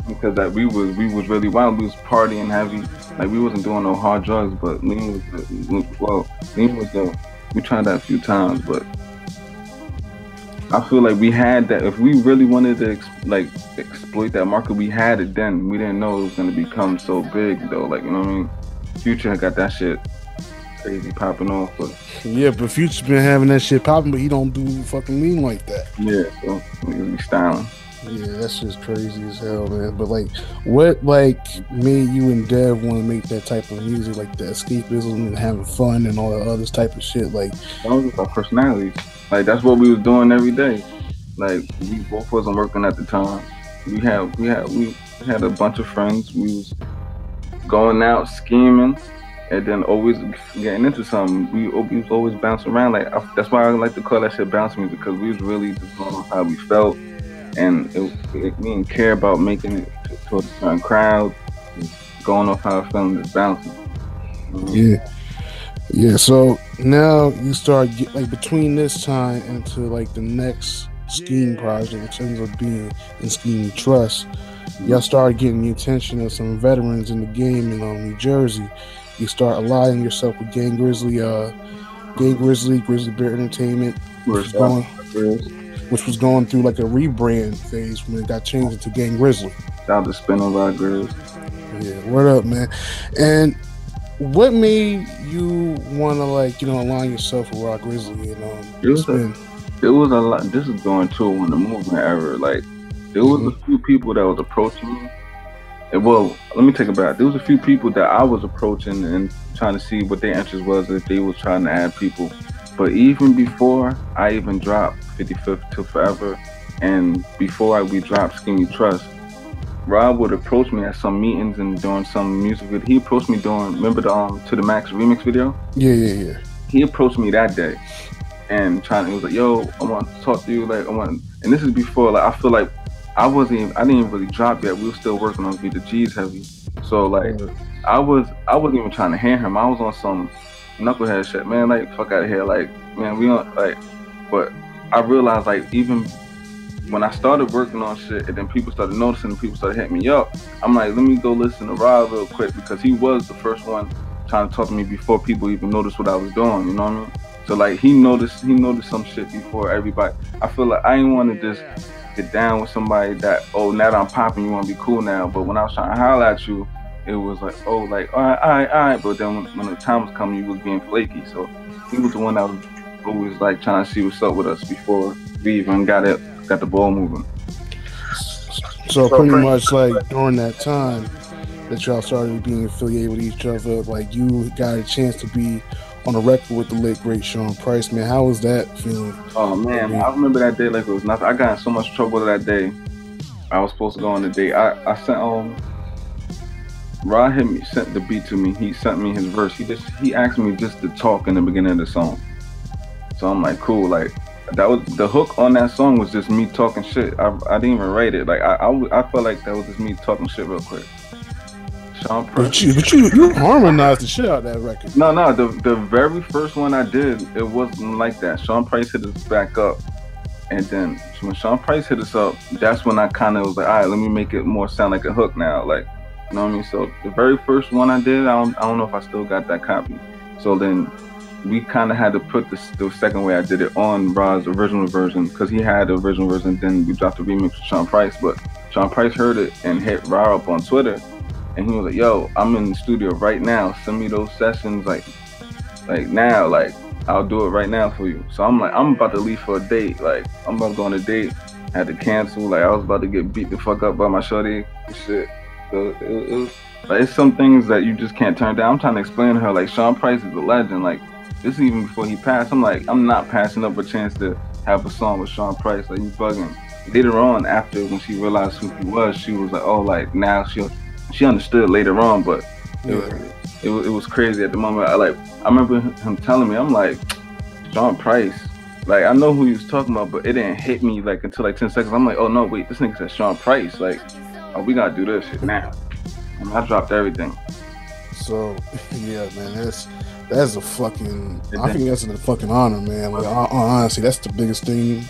Because that we was we was really wild. We was partying heavy. Like we wasn't doing no hard drugs, but lean was the, well, lean was the we tried that a few times, but I feel like we had that. If we really wanted to ex- like exploit that market, we had it then. We didn't know it was gonna become so big though. Like you know what I mean? Future got that shit crazy popping off, but Yeah, but Future's been having that shit popping, but he don't do fucking lean like that. yeah, so be styling. Yeah, that's just crazy as hell, man. But like, what like made you and Dev want to make that type of music, like the escapism and having fun and all that other type of shit? Like, our personalities. Like that's what we was doing every day. Like we both wasn't working at the time. We had we had we had a bunch of friends. We was going out scheming, and then always getting into something. We, we was always bouncing around. Like I, that's why I like to call that shit bounce music because we was really just going off how we felt, and it, it, we didn't care about making it to, a certain crowd. Going off how I felt and just bouncing. yeah, yeah. So now you start get, like between this time and to like the next scheme project, which ends up being in Scheme Trust. Y'all started getting the attention of some veterans in the game in um, New Jersey. You start aligning yourself with Gang Grizzly, uh, Gang Grizzly, Grizzly Bear Entertainment, going, which was going through like a rebrand phase when it got changed into Gang Grizzly. Shout out to Spin on Rock Grizz. Yeah, word up, man. And what made you want to like you know align yourself with Rock Grizzly? You um, know, It was a, it was a lot. This is going to when the movement era. Like there was a mm-hmm. few people that was approaching me. And well, let me take it back. There was a few people that I was approaching and trying to see what their interest was if they was trying to add people. But even before I even dropped 55th to Forever, and before I we dropped Skinny Trust, Rob would approach me at some meetings and doing some music video. He approached me doing remember the um to the Max remix video? yeah, yeah, yeah. he approached me that day and trying he was like, yo, I want to talk to you. Like I want and this is before like I feel like I wasn't even, I didn't even really drop yet. We were still working on Be the G's heavy. So like I was I wasn't even trying to hear him. I was on some knucklehead shit, man, like fuck out of here. Like, man, we don't like but I realized like even when I started working on shit and then people started noticing and people started hitting me up, I'm like, let me go listen to Rob real quick because he was the first one trying to talk to me before people even noticed what I was doing, you know what I mean? So like he noticed he noticed some shit before everybody. I feel like I didn't want to just get down with somebody that, oh now that I'm popping, you wanna be cool now. But when I was trying to holler at you, it was like, oh like all right, all right, all right. But then when, when the time was coming, you was being flaky. So he was the one that was always like trying to see what's up with us before we even got it got the ball moving. So pretty much like during that time that y'all started being affiliated with each other, like you got a chance to be on a record with the late great Sean Price, man. How was that feeling? Oh man, I remember that day like it was nothing. I got in so much trouble that day. I was supposed to go on the date. I, I sent um Rod hit me sent the beat to me. He sent me his verse. He just he asked me just to talk in the beginning of the song. So I'm like, cool. Like that was the hook on that song was just me talking shit. I, I didn't even write it. Like I, I I felt like that was just me talking shit real quick. Sean Price. But you, but you, you harmonized the shit out of that record. No, no, the the very first one I did, it wasn't like that. Sean Price hit us back up. And then when Sean Price hit us up, that's when I kind of was like, all right, let me make it more sound like a hook now. Like, you know what I mean? So the very first one I did, I don't, I don't know if I still got that copy. So then we kind of had to put the, the second way I did it on Rod's original version because he had the original version. Then we dropped the remix with Sean Price. But Sean Price heard it and hit Rod up on Twitter. And he was like, yo, I'm in the studio right now. Send me those sessions like like now, like I'll do it right now for you. So I'm like, I'm about to leave for a date. Like I'm about to go on a date. I Had to cancel. Like I was about to get beat the fuck up by my shorty shit. Was like it's some things that you just can't turn down. I'm trying to explain to her like Sean Price is a legend. Like this is even before he passed. I'm like, I'm not passing up a chance to have a song with Sean Price. Like you bugging. Later on, after when she realized who he was, she was like, oh, like now she she understood later on, but it, was, it, was, it was crazy at the moment. I like I remember him telling me, I'm like, Sean Price. Like I know who he was talking about, but it didn't hit me like until like 10 seconds. I'm like, oh no, wait, this nigga said Sean Price. Like, oh, we gotta do this shit now. And I dropped everything. So *laughs* yeah, man, that's that's a fucking. I think that's a fucking honor, man. Like hon- honestly, that's the biggest thing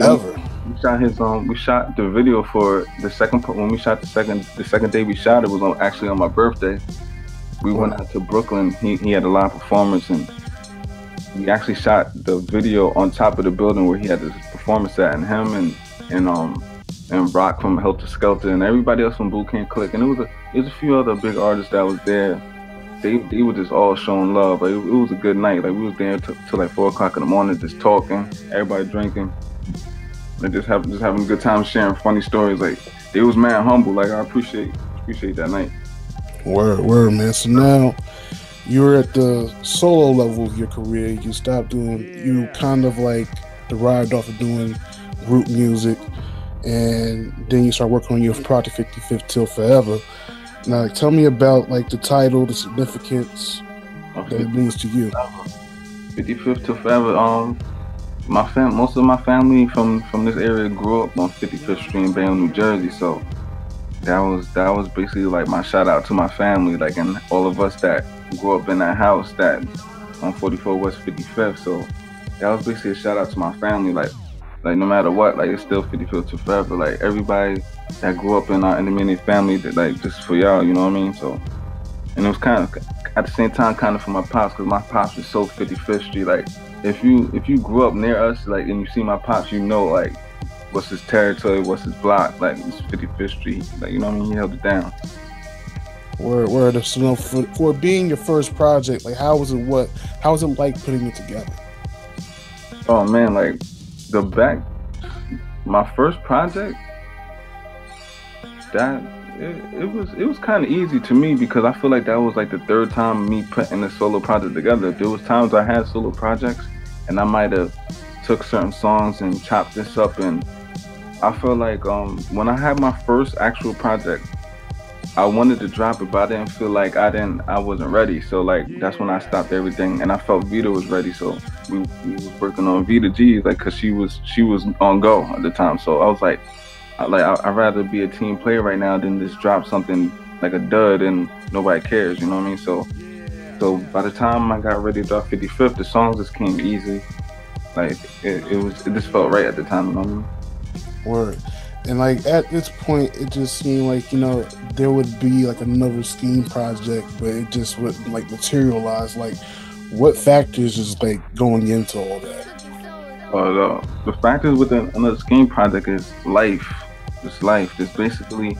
ever. We shot his um. We shot the video for the second part when we shot the second the second day we shot it was on, actually on my birthday. We went out to Brooklyn. He he had a live performance and we actually shot the video on top of the building where he had this performance at, and him and and um and Rock from Heltah Skeltah and everybody else from Boot Camp Clik, and it was a it was a few other big artists that was there. They they were just all showing love. Like it, it was a good night. Like we was there till, till like four o'clock in the morning, just talking, everybody drinking, and just having just having a good time, sharing funny stories. Like they was man humble. Like I appreciate appreciate that night. Word, word, man. So now you're at the solo level of your career. You stopped doing. You kind of like derived off of doing group music, and then you start working on your project 55th till forever. Now, like, tell me about like the title, the significance that it means to you. 55th to forever. Um, my fam, most of my family from from this area grew up on 55th Street in Bayonne, New Jersey. So that was that was basically like my shout out to my family, like and all of us that grew up in that house that on 44 West 55th. So that was basically a shout out to my family, like like no matter what, like it's still 55th to forever. Like everybody that grew up in our intermediate family, that like just for y'all, you know what I mean? So and it was kind of at the same time kind of for my pops because my pops was so 55th Street. Like if you if you grew up near us, like and you see my pops, you know like what's his territory, what's his block, like it's 55th Street. Like you know what I mean? He held it down. Word, word. So now for, for being your first project, like how was it? What? How was it like putting it together? Oh man, like the back, my first project, that it, it was it was kind of easy to me because I feel like that was like the third time me putting a solo project together. There was times I had solo projects, and I might have took certain songs and chopped this up, and I feel like um when I had my first actual project, I wanted to drop it, but I didn't feel like I didn't I wasn't ready. So like that's when I stopped everything, and I felt Vita was ready. So we, we was working on Vita G, like cause she was she was on go at the time. So I was like, I, like I, I'd rather be a team player right now than just drop something like a dud and nobody cares. You know what I mean? So so by the time I got ready to drop 55th, the songs just came easy. Like it, it was it just felt right at the time. You know what I mean? Word. And like at this point, it just seemed like you know there would be like another scheme project, but it just wouldn't like materialize. Like, what factors is like going into all that? But uh, the factors with another scheme project is life. It's life. It's basically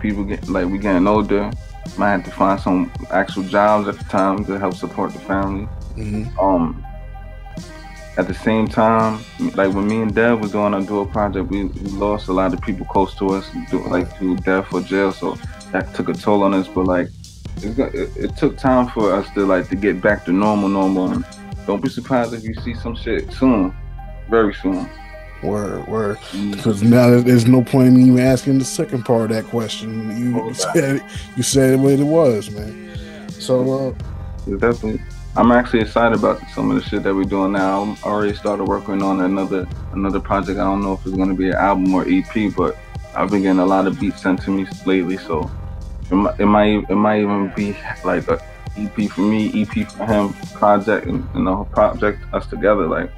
people get like we getting older. Might have to find some actual jobs at the time to help support the family. Mhm. Um, at the same time, like when me and Dev was doing our dual project, we, we lost a lot of people close to us, like to death or jail. So that took a toll on us. But like, it, it took time for us to like to get back to normal, normal. And don't be surprised if you see some shit soon, very soon. Word, word. Because now there's no point in me even asking the second part of that question. You, you *laughs* said you said it what it was, man. So uh, definitely. I'm actually excited about some of the shit that we're doing now. I'm already started working on another another project. I don't know if it's gonna be an album or EP, but I've been getting a lot of beats sent to me lately, so it might it might, it might even be like a EP for me, EP for him, project, and, and the whole project us together. Like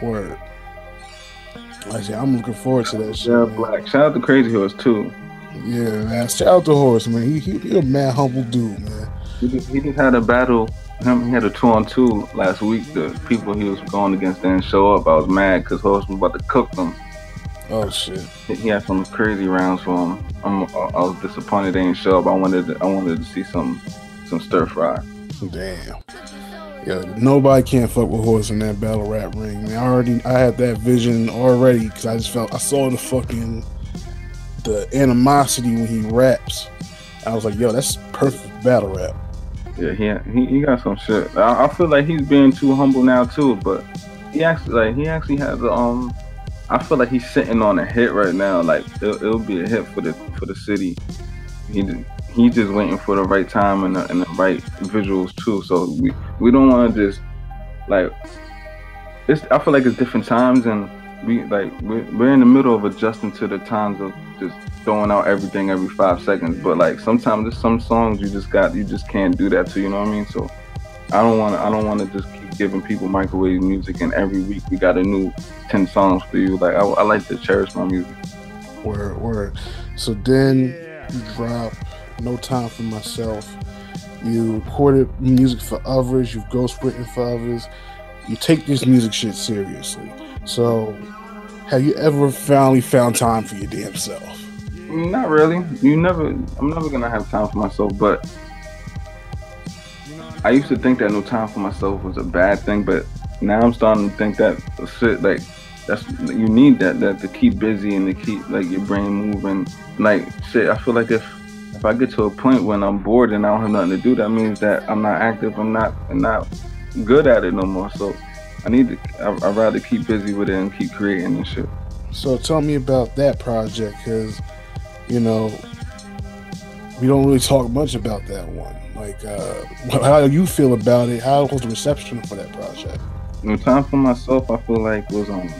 word. I say I'm looking forward to that shit. yeah, Black. Shout out to Crazy Horse too. Yeah, man. Shout out to Horse, man. He, he, he a mad humble dude, man. He just, he just had a battle. Him, he had a two on two last week. The people he was going against didn't show up. I was mad because Horse was about to cook them. Oh shit. He he had some crazy rounds for him. I'm, I was disappointed they didn't show up. I wanted to, I wanted to see some some stir fry. Damn. Yeah, nobody can't fuck with Horse in that battle rap ring. Man, I already, I had that vision already because I just felt, I saw the fucking, the animosity when he raps. I was like, yo, that's perfect battle rap. Yeah, he he, he got some shit. I, I feel like he's being too humble now too, but he actually like he actually has a um. I feel like he's sitting on a hit right now. Like it'll, it'll be a hit for the for the city. He ju- he just waiting for the right time and the, and the right visuals too. So we we don't want to just like it's. I feel like it's different times and we like we're, we're in the middle of adjusting to the times of just throwing out everything every five seconds. But like sometimes there's some songs you just got you just can't do that to. You know what I mean? So I don't want to I don't want to just keep giving people microwave music and every week we got a new ten songs for you. Like I, I like to cherish my music. Word, word. So then you drop No Time for Myself. You recorded music for others. You've ghostwritten for others. You take this music shit seriously. So, have you ever finally found time for your damn self? Not really. You never. I'm never gonna have time for myself. But I used to think that no time for myself was a bad thing. But now I'm starting to think that shit like that's you need that that to keep busy and to keep like your brain moving. Like shit, I feel like if if I get to a point when I'm bored and I don't have nothing to do, that means that I'm not active. I'm not I'm not good at it no more. So I need to. I, I'd rather keep busy with it and keep creating and shit. So tell me about that project, because you know we don't really talk much about that one. Like, uh, *laughs* how you feel about it? How was the reception for that project? No time for myself. I feel like was um.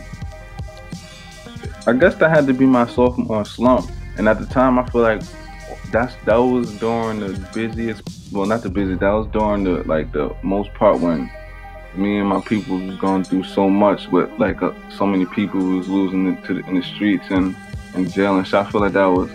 I guess that had to be my sophomore slump, and at the time I feel like that's that was during the busiest. Well, not the busiest. That was during the like the most part when me and my people was going through so much with like uh, so many people was losing it to the, in the streets and in jail and shit. I feel like that was.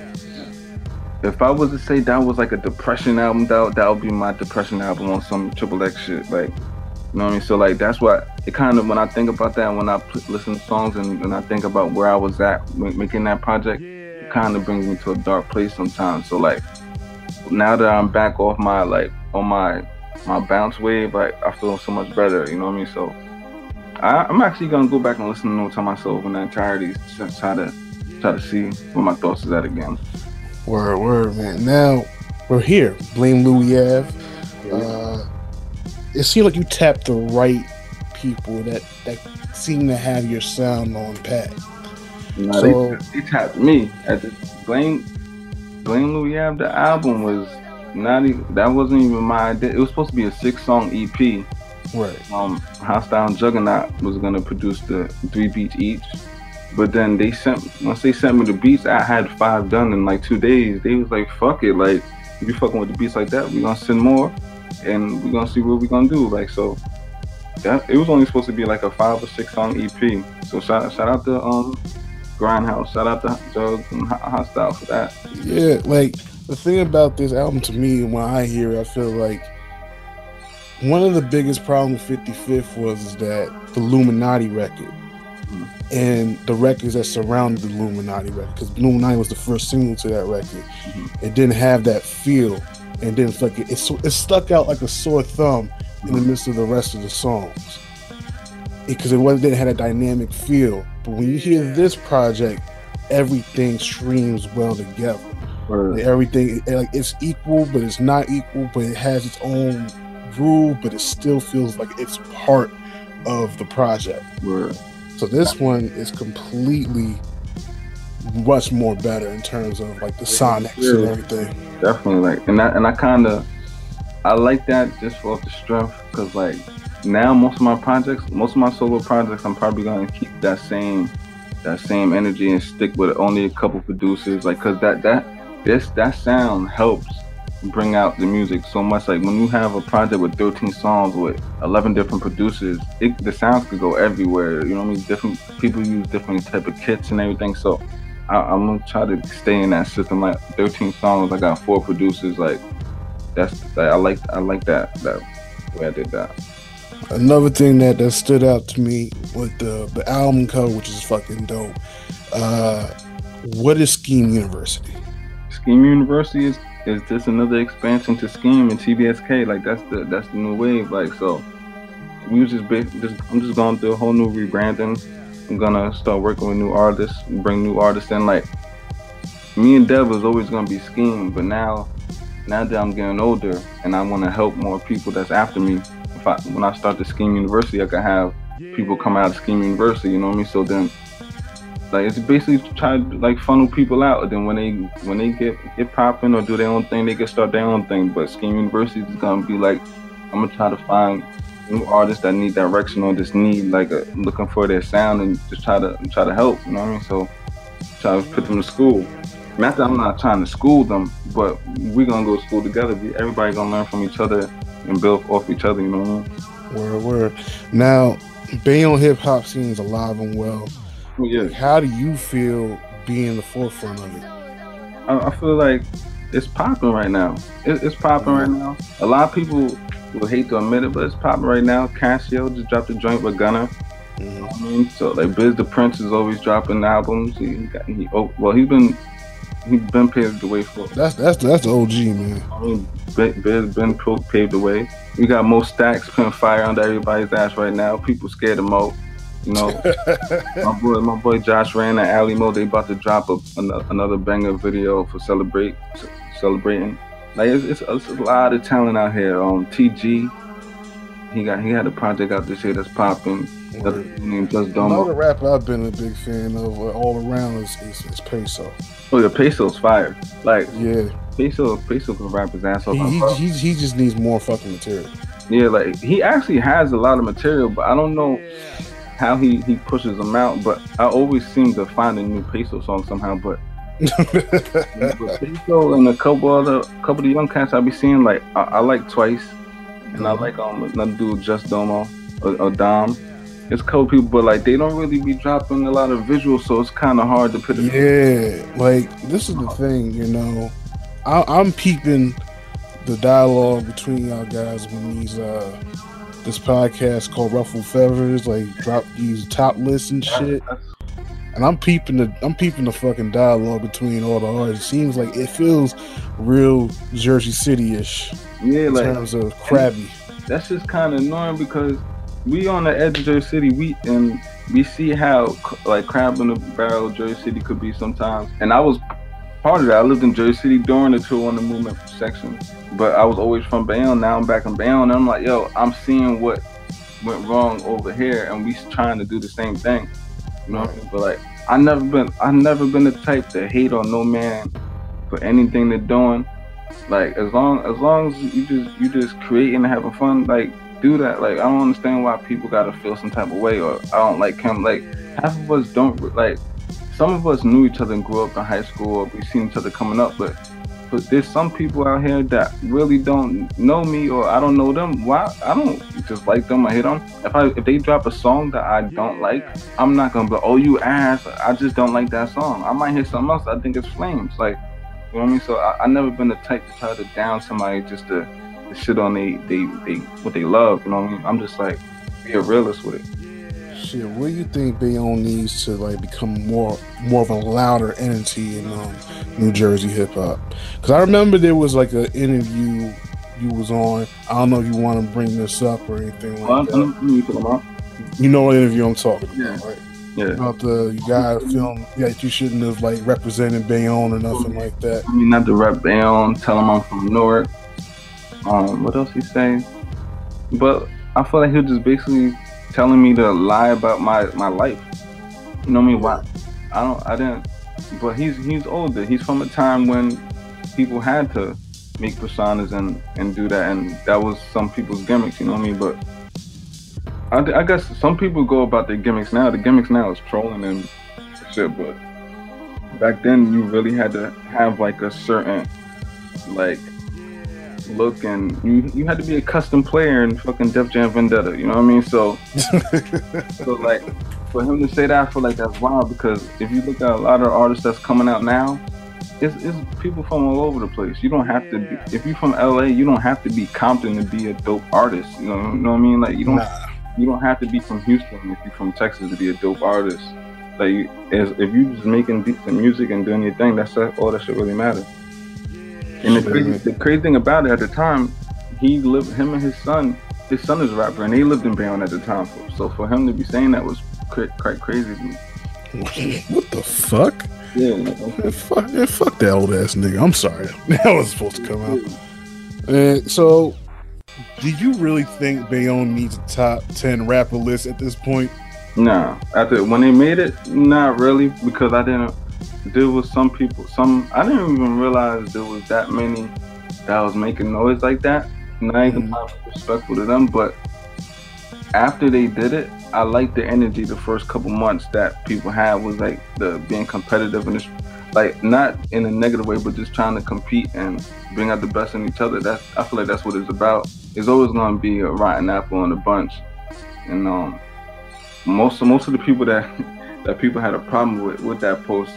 If I was to say that was like a depression album, that that would be my depression album on some triple X shit. Like, you know what I mean? So like that's what it kind of when I think about that, when I listen to songs and, and I think about where I was at ma- making that project, it kind of brings me to a dark place sometimes. So like now that I'm back off my like on my my bounce wave, like I feel so much better. You know what I mean? So I, I'm actually gonna go back and listen to No Time Myself in entirety, to try to try to see where my thoughts is at again. Word, word, man. Now we're here. Blame Louis Ave. Uh, it seemed like you tapped the right people that that seem to have your sound on pat. Nah, So- they, they tapped me at the blame blame Louis Ave. The album was not even that wasn't even my idea. It was supposed to be a six song EP. Right. Um, Hostile and Juggernaut was gonna produce the three beats each. But then they sent once they sent me the beats, I had five done in like two days. They was like, "Fuck it, like if you fucking with the beats like that, we gonna send more, and we gonna see what we gonna do." Like so, that it was only supposed to be like a five or six song EP. So shout shout out to um Grindhouse, shout out to Jugs and Ho- Hostile for that. Yeah, like the thing about this album to me, when I hear it, I feel like one of the biggest problems with 55th was that the Illuminati record and the records that surrounded the Illuminati record, because Illuminati was the first single to that record, mm-hmm. it didn't have that feel and didn't feel like it, it, it stuck out like a sore thumb in the midst of the rest of the songs because it, wasn't didn't have a dynamic feel. But when you hear this project, everything streams well together. Like, everything it- like it's equal, but it's not equal. But it has its own groove, but it still feels like it's part of the project. So this one is completely much more better in terms of like the sonics and everything. Definitely, like, and I and I kind of I like that just for the strength, because like now most of my projects, most of my solo projects, I'm probably gonna keep that same that same energy and stick with only a couple producers, like, cause that that this that sound helps bring out the music so much. Like when you have a project with 13 songs with 11 different producers, it, the sounds could go everywhere. You know what I mean? Different people use different type of kits and everything. So I, I'm gonna try to stay in that system. Like 13 songs, I got four producers. Like that's like, I like I like that that way I did that. Another thing that, that stood out to me with the the album cover, which is fucking dope. Uh, what is Scheme University? Scheme University is is just another expansion to Scheme and TBSK. Like that's the that's the new wave. Like so, we was just, just I'm just going through a whole new rebranding. I'm gonna start working with new artists, bring new artists in. Like me and Dev was always gonna be Scheme, but now now that I'm getting older and I want to help more people that's after me. If I when I start the Scheme University, I can have people come out of Scheme University. You know what I mean? So then like it's basically to try to like funnel people out. Then when they when they get get popping or do their own thing, they can start their own thing. But Scheme University is gonna be like I'm gonna try to find new artists that need direction or just need like a, looking for their sound and just try to try to help. You know what I mean? So try to put them to school. Not that I'm not trying to school them, but we're gonna go to school together. Everybody gonna learn from each other and build off each other. You know what I mean? Word, word. Now, Bayonne hip hop scene is alive and well. Yeah. How do you feel being the forefront of it? I, I feel like it's popping right now. It, it's popping right now. A lot of people will hate to admit it, but it's popping right now. Casio just dropped a joint with Gunner. You mm-hmm. know I mean? So like Biz the Prince is always dropping albums. He got he oh well he's been he's been paved the way for. That's that's that's the OG man. I mean, Biz Biz been paved the way. We got most Stacks putting fire under everybody's ass right now. People scared of Mo. You know, *laughs* my boy, my boy Josh Rand and Ali Mo, they about to drop a, an- another banger video for celebrate celebrating. Like it's, it's, it's a lot of talent out here. Um, TG, he got he had a project out this year that's popping. Another dude named Just Domo. Another rapper I've been a big fan of uh, all around is, is, is Peso. Oh, yeah, Peso's fire. Like Yeah, Peso, Peso can rap his ass off. he, he, he, he just needs more fucking material. Yeah, like he actually has a lot of material, but I don't know how he, he pushes them out. But I always seem to find a new Peso song somehow. *laughs* But, Peso and a couple other couple of young cats I be seeing, like I, I like Twice, and I like um another dude Just Domo or, or Dom. It's a couple people, but like they don't really be dropping a lot of visuals, so it's kind of hard to put it. Yeah, like this is the thing, you know. I, I'm peeping the dialogue between y'all guys when these uh this podcast called Ruffle Feathers like drop these top lists and shit. And I'm peeping the I'm peeping the fucking dialogue between all the artists. It seems like it feels real Jersey City ish Yeah, like in like terms of crabby. that's just kind of annoying because we on the edge of Jersey City, we and we see how like crab in the barrel Jersey City could be sometimes. And I was part of that. I lived in Jersey City during the tour on the movement section, but I was always from Bayonne. Now I'm back in Bayonne, and I'm like, yo, I'm seeing what went wrong over here, and we trying to do the same thing. You know what I mean? But like, I never been, I never been the type to hate on no man for anything they're doing. Like as long as long as you just you just creating and having fun, like do that. Like I don't understand why people gotta feel some type of way or I don't like him. Like half of us don't like. Some of us knew each other and grew up in high school, or we seen each other coming up, but but there's some people out here that really don't know me or I don't know them. Why I don't just like them or hit them. If I if they drop a song that I don't like, I'm not gonna be oh you ass. I just don't like that song. I might hear something else. I think it's flames. Like you know what I mean. So I, I never been the type to try to down somebody just to, to shit on they they they what they love. You know what I mean. I'm just like be a realist with it. Shit, what do you think Bayonne needs to like become more more of a louder entity in um, New Jersey hip hop? Because I remember there was like an interview you was on. I don't know if you want to bring this up or anything like Well, that. You talking about? You know what interview I'm talking about, right? Yeah. About the guy film yeah, you shouldn't have like represented Bayonne or nothing like that. I mean, not the rep Bayonne, tell him I'm from Newark. Um, what else he saying? But I feel like he was just basically telling me to lie about my my life. You know what I mean? Why? I don't. I didn't. But he's he's older. He's from a time when people had to make personas and and do that, and that was some people's gimmicks. You know what I mean? But I, I guess some people go about their gimmicks now. The gimmicks now is trolling and shit, but back then you really had to have like a certain like look and you you had to be a custom player in fucking Def Jam Vendetta, you know what I mean? So *laughs* so like for him to say that I feel like that's wild because if you look at a lot of artists that's coming out now, it's, it's people from all over the place. You don't have to be if you're from LA, you don't have to be Compton to be a dope artist. You know, you know what I mean? Like you don't you don't have to be from Houston if you're from Texas to be a dope artist. Like as, if you're just making decent music and doing your thing, that's all that should really matter. And the crazy, the crazy thing about it at the time, he lived him and his son. His son is a rapper, and they lived in Bayonne at the time. So for him to be saying that was quite, quite crazy to me. *laughs* what the fuck? Yeah, fuck, fuck that old ass nigga. I'm sorry. *laughs* That was supposed to come out. And so, do you really think Bayonne needs a top 10 rapper list at this point? Nah, after when they made it, not really, because I didn't. There was some people, some I didn't even realize there was that many that was making noise like that. Not to be respectful to them, but after they did it, I liked the energy. The first couple months that people had was like the being competitive and like not in a negative way, but just trying to compete and bring out the best in each other. That's I feel like that's what it's about. It's always gonna be a rotten apple in a bunch, and um, most most of the people that *laughs* that people had a problem with with that post,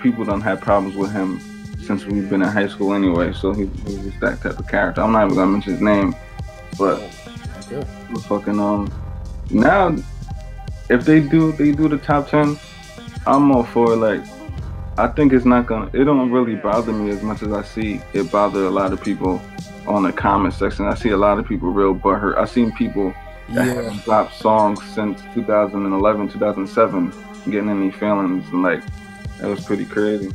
people don't have problems with him since we've been in high school anyway. So he, he was that type of character. I'm not even gonna mention his name, but fucking um now if they do they do the top ten, I'm all for it. Like I think it's not gonna it don't really bother me as much as I see it bother a lot of people on the comment section. I see a lot of people real butthurt. I've seen people that Yeah. have dropped songs since 2011, 2007 getting any feelings and like that was pretty crazy.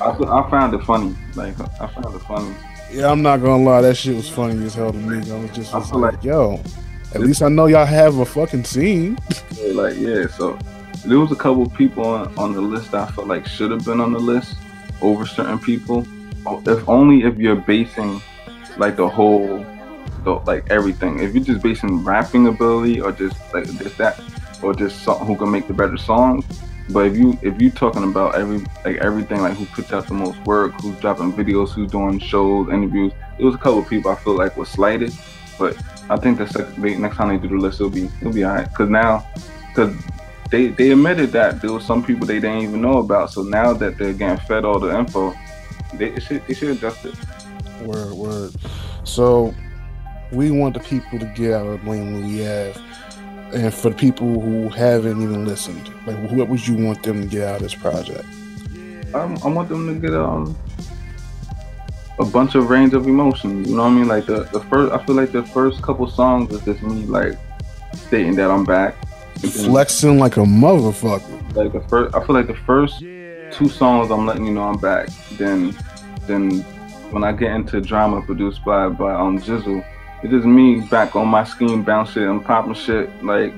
I, I found it funny. Like I found it funny. Yeah, I'm not gonna lie, that shit was funny as hell to me. I was just I was like, like- yo, at least I know y'all have a fucking scene. *laughs* Yeah, like yeah, so there was a couple of people on, on the list I felt like should have been on the list over certain people. If only if you're basing like the whole, the, like everything. If you're just basing rapping ability or just like just that, or just who can make the better songs. But if you if you talking about every like everything like who puts out the most work, who's dropping videos, who's doing shows, interviews, it was a couple of people I feel like was slighted. But I think the second next time they do the list, it'll be it'll be alright. Cause now, cause they they admitted that there was some people they didn't even know about. So now that they're getting fed all the info, they should they should adjust it. Word, word. So we want the people to get out of blame Louis Ave. And for the people who haven't even listened, like what would you want them to get out of this project? Um, I want them to get um a bunch of range of emotions. You know what I mean? Like the the first, I feel like the first couple songs is just me like stating that I'm back. Flexing like a motherfucker. Like the first, I feel like the first two songs I'm letting you know I'm back. Then, then when I get into drama produced by by um Jizzle, it is me back on my scheme, shit, I'm popping shit like.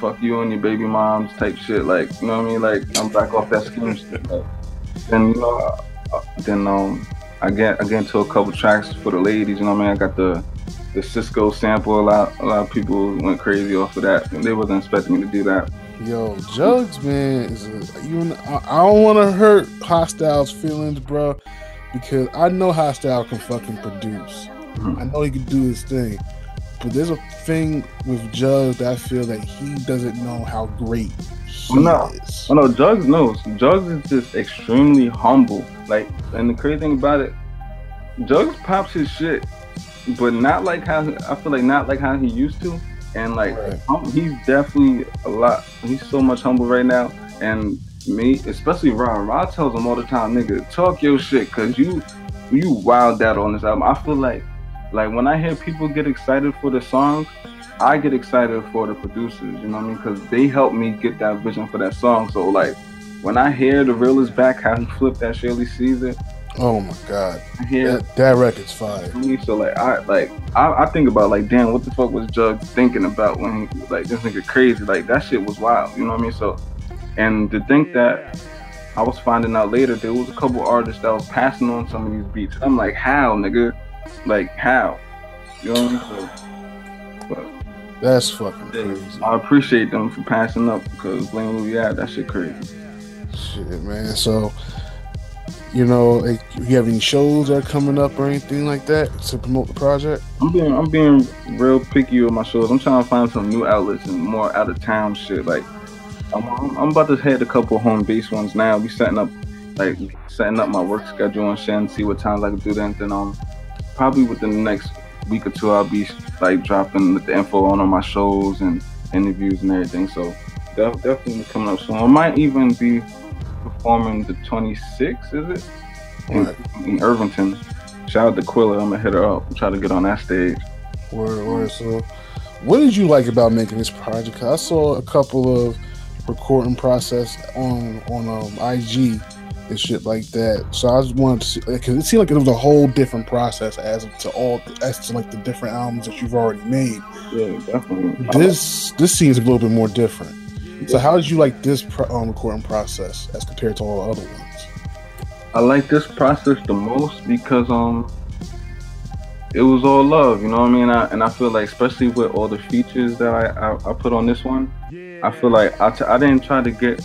Fuck you and your baby moms type shit, like you know what I mean. Like I'm back off that scheme shit. Like, then you know, uh, then um, I get I get into a couple tracks for the ladies. You know what I mean? I got the the Cisco sample. A lot a lot of people went crazy off of that. And they wasn't expecting me to do that. Yo, Jugs, man, is a, you. and- I don't want to hurt Hostile's feelings, bro, because I know Hostile can fucking produce. I know he can do his thing, but there's a thing with Jugs that I feel that he doesn't know how great he Well, no, is. well, no, Jugs knows. Jugs is just extremely humble. Like, and the crazy thing about it, Jugs pops his shit, but not like how I feel like not like how he used to. And like, hum- he's definitely a lot. He's so much humble right now. And me, especially Ron, Ron tells him all the time, nigga, talk your shit, cause you you wild out on this album. I feel like like when I hear people get excited for the songs, I get excited for the producers, you know what I mean? Because they help me get that vision for that song. So like when I hear the real is back, how he flipped that Shirley Caesar, Oh my god, I hear that, that record's fire. So like I like I, I think about like damn, what the fuck was Jug thinking about when he like this nigga crazy? Like that shit was wild, you know what I mean? So and to think that I was finding out later there was a couple artists that was passing on some of these beats. I'm like, how, nigga? Like how? You know what I mean? So, but That's fucking crazy. I appreciate them for passing up because Blame Louis Ave, that shit crazy. Shit, man. So, you know, like, you have any shows that are coming up or anything like that to promote the project? I'm being I'm being real picky with my shows. I'm trying to find some new outlets and more out of town shit. Like I'm, I'm, I'm about to head a couple home base ones now. We setting up like setting up my work schedule and shit and see what times I can do that. Then um probably within the next week or two I'll be like dropping the info on on my shows and interviews and everything. So def- definitely coming up soon. I might even be performing the 26th, is it? In, in Irvington. Shout out to Quilla. I'm gonna hit her up. Try to get on that stage. Word, word. So, what did you like about making this project? 'Cause I saw a couple of recording process on on um, IG and shit like that. So I just wanted to see because it seemed like it was a whole different process as to all as to like the different albums that you've already made. Yeah, definitely. This this seems a little bit more different. So how did you like this pro- um, recording process as compared to all the other ones? I like this process the most because um it was all love, you know what I mean? I, and I feel like especially with all the features that I, I, I put on this one, I feel like I, t- I didn't try to get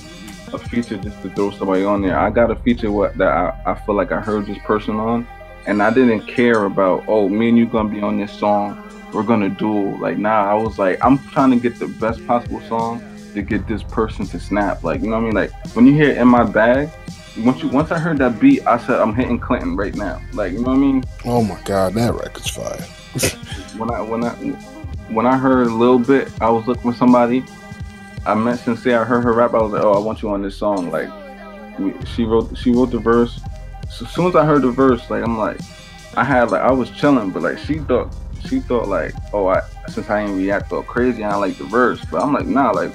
a feature just to throw somebody on there. I got a feature what that I, I feel like I heard this person on, and I didn't care about oh me and you gonna be on this song. We're gonna duel. Like nah, I was like I'm trying to get the best possible song to get this person to snap. Like you know what I mean? Like when you hear in my bag, once you once I heard that beat, I said I'm hitting Clinton right now. Like you know what I mean? Oh my god, that record's fire. *laughs* when I when I when I heard a little bit, I was looking for somebody. I met Sincere. I heard her rap. I was like, oh, I want you on this song. Like, we, she wrote she wrote the verse. So as soon as I heard the verse, like I'm like, I had like I was chilling, but like she thought she thought like, oh, I since I didn't react all crazy, I like the verse. But I'm like, nah, like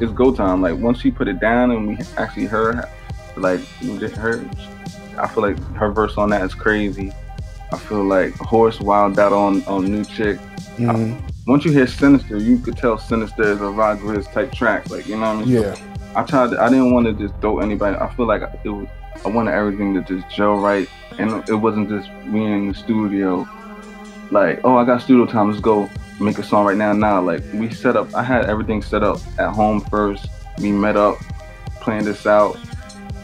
it's go time. Like once she put it down and we actually heard like we did her, I feel like her verse on that is crazy. I feel like Horse Wild out on on New Chick. Mhm. Once you hear Sinister, you could tell Sinister is a Rod Grizz type track. Like you know what I mean? Yeah. I tried. To, I didn't want to just throw anybody. I feel like it was. I wanted everything to just gel right, and it wasn't just me in the studio. Like, oh, I got studio time. Let's go make a song right now. Now, like we set up. I had everything set up at home first. We met up, planned this out.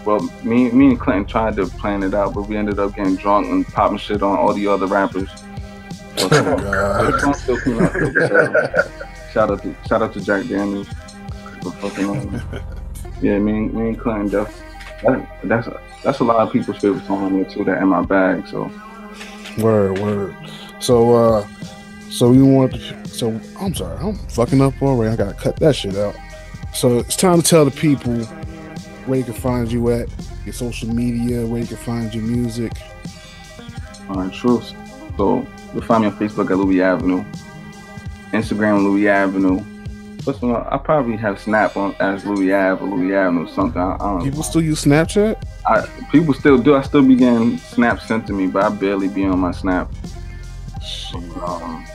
Well, me, me and Clinton tried to plan it out, but we ended up getting drunk and popping shit on all the other rappers. The song still came out though, so shout out to shout out to Jack Daniels for fucking um, yeah, me, and- me and Clinton def, that, that's a, that's a lot of people's favorite song on there too. That in my bag. So Word, word. So, uh, so you want to, so I'm sorry, I'm fucking up already. I gotta cut that shit out. So it's time to tell the people where you can find you at, your social media, where you can find your music. All right, truth. So you'll find me on Facebook at Louis Avenue, Instagram Louis Avenue. What's one? I probably have Snap on as Louis Ave or Louis Avenue or something. I, I don't People still use Snapchat? I, people still do. I still be getting snaps sent to me, but I barely be on my snap. Um,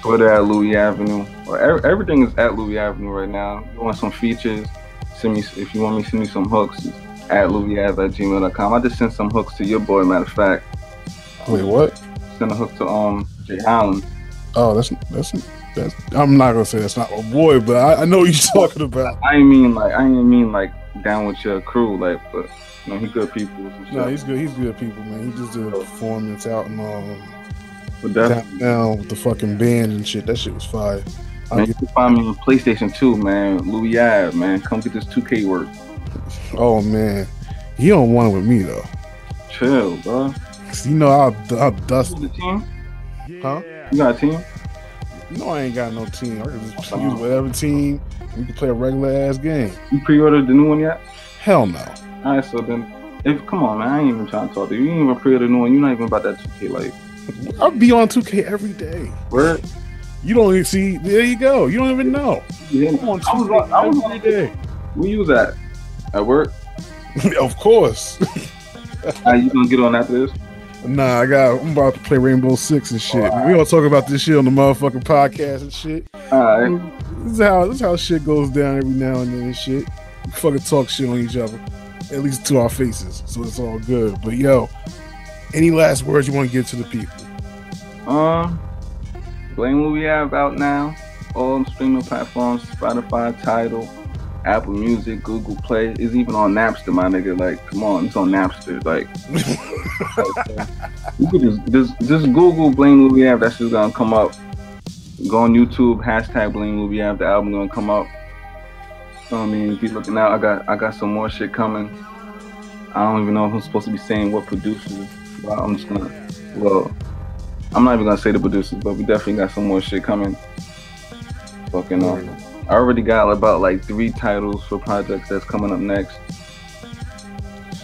Twitter at Louis Avenue. Or ev- everything is at Louis Avenue right now. You want some features? Send me if you want me send me some hooks. At Louis Ave at gmail.com. I just sent some hooks to your boy. Matter of fact, Wait, what? Send a hook to um Jay Holland. Oh, that's that's that's. I'm not gonna say that's not my boy, but I, I know what you're *laughs* talking about. I mean like I ain't mean like down with your crew, like, but you know he good people. No, he's good. He's good people, man. He just did a performance out in um, But definitely. down with the fucking band and shit. That shit was fire. I'll Man, get- you can find me on PlayStation 2, man. Louis Ave, man. Come get this 2K work. oh man, he don't want it with me though. Chill, bro. 'Cause You know I'll, I'll dust the team. Huh? You got a team? No, I ain't got no team. I can just use whatever team. We can play a regular ass game. You pre-ordered the new one yet? Hell no. All right, so then, if come on, man, I ain't even trying to talk to you. You ain't even pre-ordered the new one. You're not even about that 2K life. I'll be on 2K every day. Word. You don't even see. There you go. You don't even know. Yeah, I'm on I was 2K on- I was every day. Where you was at? At work? *laughs* of course. Are you gonna get on after this? Nah, I got. I'm about to play Rainbow Six and shit. we gonna talk about this shit on the motherfucking podcast and shit. Alright. This is how this is how shit goes down every now and then and shit. We fucking talk shit on each other, at least to our faces, so it's all good. But yo, any last words you want to give to the people? Um, Blame what we have out now. All streaming platforms: Spotify, Tidal, Apple Music, Google Play. It's even on Napster, my nigga. Like, come on, it's on Napster. Like, *laughs* you could just just just Google Blame Louis Ave. That's just gonna come up. Go on YouTube, hashtag Blame Louis Ave. The album gonna come up. So, I mean, keep looking out. I got I got some more shit coming. I don't even know if I'm supposed to be saying what producers. But I'm just gonna. Well, I'm not even gonna say the producers, but we definitely got some more shit coming. Fucking uh, I already got about like three titles for projects that's coming up next.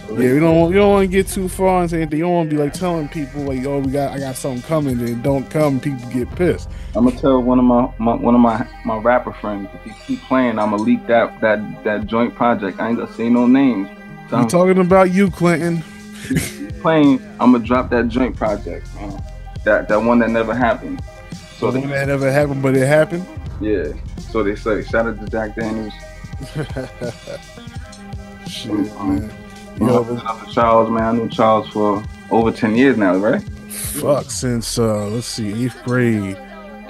Yeah, you don't want, you don't want to get too far into anything. You don't want to be like telling people like, "Oh, we got I got something coming," then don't come. People get pissed. I'm gonna tell one of my, my one of my my rapper friends if you keep playing, I'm gonna leak that that that joint project. I ain't gonna say no names. So I'm I'm talking about you, Clinton. playing. I'm gonna drop that joint project, man. That that one that never happened. So the one that never happened, but it happened. Yeah. So they say. Shout out to Jack Daniels. *laughs* Shit, man. You know, out to Charles, man. I knew Charles for over ten years now, right? Fuck, since uh, let's see, eighth grade.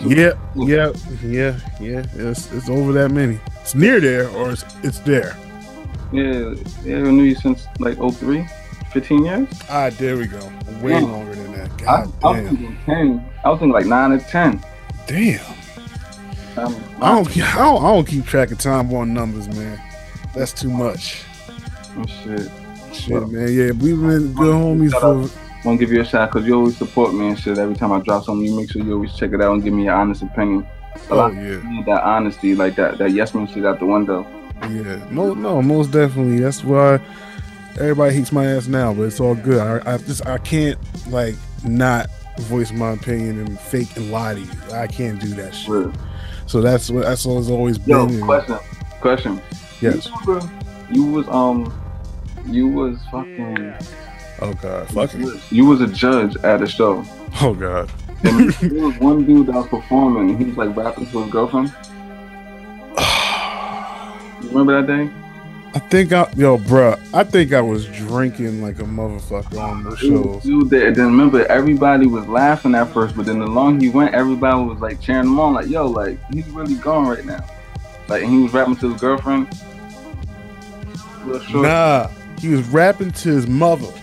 Yep, yep, yeah, yeah. It's it's over that many. It's near there, or it's it's there. Yeah, yeah, I knew you since like 03, 15 years. Ah, there we go. Way Damn. longer than that. I, God I was thinking 10. I was thinking like 9 or 10. Damn. Um, I don't, I don't. I don't keep track of time on numbers, man. That's too much. Oh, shit. Shit, man. Yeah, we've been good homies for. Want to give you a shout because you always support me and shit. Every time I drop something, you make sure you always check it out and give me your honest opinion. A Oh yeah, that honesty, like that, that yes man shit out the window. yeah. No, no, most definitely. That's why everybody hates my ass now, but it's all good. I, I just I can't like not voice my opinion and fake and lie to you. I can't do that shit. So that's what that's what it's always Yo, been. and- question, question. Yes. You, you was um, you was fucking. Oh god, fucking. You was a judge at a show. Oh god. And there was one dude that was performing, and he was like rapping to his girlfriend. *sighs* You remember that day? I think I yo, bruh, I think I was drinking like a motherfucker on the shows. Dude, that, then remember everybody was laughing at first, but then the long he went, everybody was like cheering him on, like yo, like he's really gone right now. Like and he was rapping to his girlfriend. Nah, he was rapping to his mother.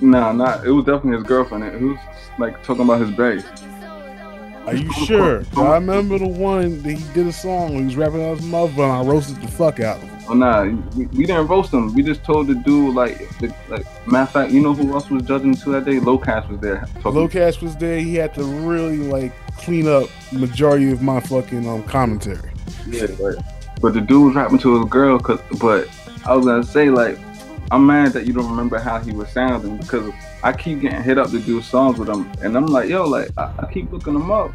Nah, nah, it was definitely his girlfriend. He was like talking about his bass. Are you sure? I remember the one that he did a song. He was rapping on his mother, and I roasted the fuck out of him. Oh nah, we, we didn't roast him. We just told the dude like, the, like matter of fact, you know who else was judging too that day? Locast was there. Locast was there. He had to really like clean up majority of my fucking um commentary. Yeah, right. But the dude was rapping to his girl, cause, but I was gonna say like, I'm mad that you don't remember how he was sounding because I keep getting hit up to do songs with him, and I'm like, yo, like I, I keep looking him up,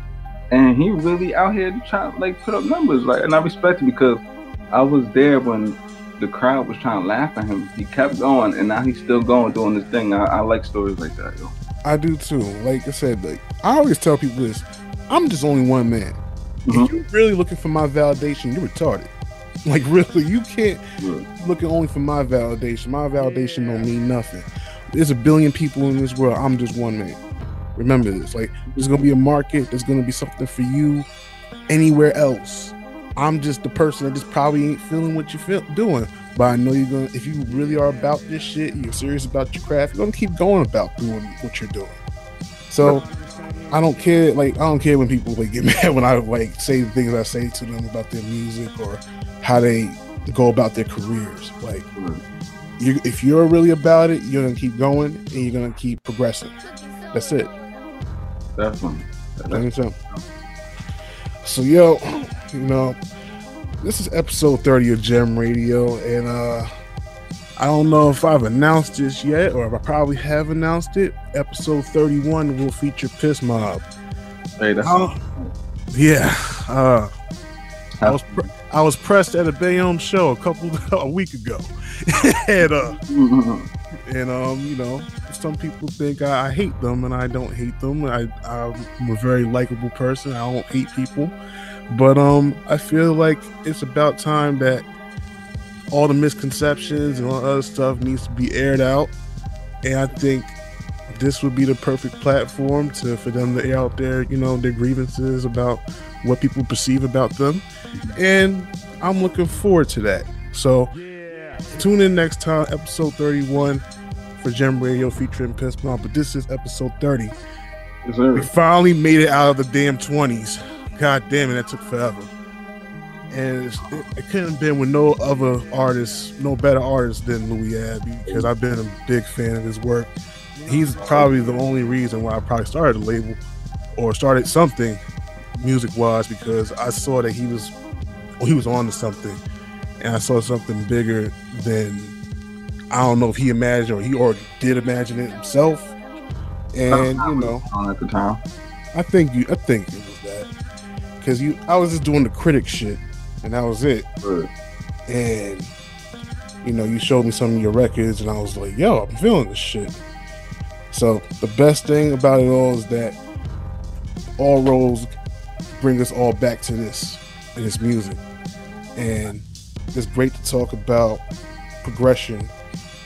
and he really out here trying to like put up numbers, like, and I respect it because I was there when the crowd was trying to laugh at him. He kept going, and now he's still going doing this thing. I, I like stories like that, yo. I do too. Like I said, like I always tell people this: I'm just only one man. If mm-hmm. you're really looking for my validation, you're retarded. *laughs* Like really, you can't look only for my validation. My validation don't mean nothing. There's a billion people in this world. I'm just one man. Remember this. Like there's gonna be a market. There's gonna be something for you anywhere else. I'm just the person that just probably ain't feeling what you feel doing. But I know you're gonna. If you really are about this shit, you're serious about your craft. You're gonna keep going about doing what you're doing. So I don't care. Like I don't care when people like get *laughs* mad when I like say the things I say to them about their music or how they go about their careers. Like you, if you're really about it, you're gonna keep going and you're gonna keep progressing. That's it. Definitely. Simple. So yo, you know, this is episode 30 of Gem Radio, and uh I don't know if I've announced this yet, or if I probably have announced it. Episode 31 will feature Piss Mob. Hey, that's Oh, yeah. Uh I was pre- I was pressed at a Bayonne show a couple *laughs* a week ago, *laughs* and uh, and um, you know, some people think I, I hate them, and I don't hate them. I I'm a very likable person. I don't hate people, but um, I feel like it's about time that all the misconceptions and all the other stuff needs to be aired out, and I think this would be the perfect platform to for them to air out their you know their grievances about what people perceive about them. And i'm looking forward to that. So tune in next time episode 31 for gem radio featuring piss Mob. but this is episode 30 we finally made it out of the damn 20s god damn it that took forever. And it, it couldn't have been with no other artist no better artist than Louis Ave because i've been a big fan of his work. He's probably the only reason why I probably started a label or started something music wise because I saw that he was well, he was on to something. And I saw something bigger than I don't know if he imagined or he already did imagine it himself. And you know at the time. I think you I think it was that. Cause you I was just doing the critic shit and that was it. And you know, you showed me some of your records and I was like, yo, I'm feeling this shit. So the best thing about it all is that all roads bring us all back to this and this music. And it's great to talk about progression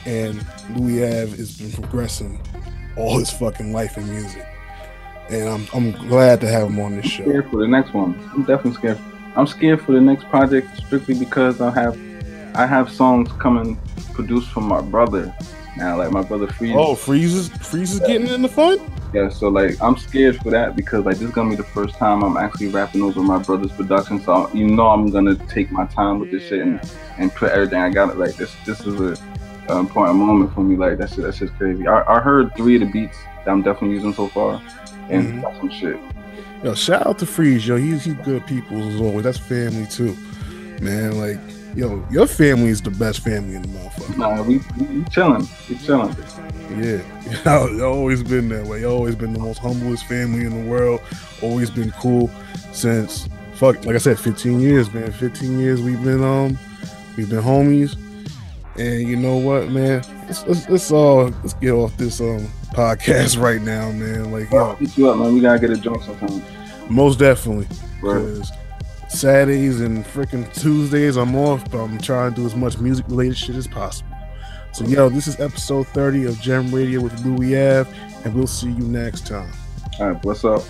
and Louis Ave has been progressing all his fucking life in music. And I'm I'm glad to have him on this show. scared for the next one. I'm definitely scared. I'm scared for the next project strictly because I have I have songs coming produced from my brother now. Like my brother Freeze. Oh, Freeze is Freeze is getting in the fun. Yeah, so like I'm scared for that because like this is gonna be the first time I'm actually rapping over my brother's production. So you know I'm gonna take my time with this shit and, and put everything I got. Like this this is a, a important moment for me. Like that's that's just crazy. I, I heard three of the beats that I'm definitely using so far, and Mhm. got some shit. Yo, shout out to Freeze, yo. He's he's good people as always. That's family too, man. Like, yo, your family is the best family in the motherfucker. Nah, we we, we chilling, we chilling. Yeah, *laughs* y'all, y'all always been that way. Always been the most humblest family in the world. Always been cool since fuck. Like I said, 15 years, man. 15 years we've been um we've been homies. And you know what, man? Let's let's, let's all let's get off this um podcast *laughs* right now, man. Like, yo, Hit you up, man. We gotta get a joint sometime. most definitely. Right. Because Saturdays and freaking Tuesdays I'm off, but I'm trying to do as much music related shit as possible. So yo, this is episode 30 of Gem Radio with Louis Ave, and we'll see you next time. All right, what's up?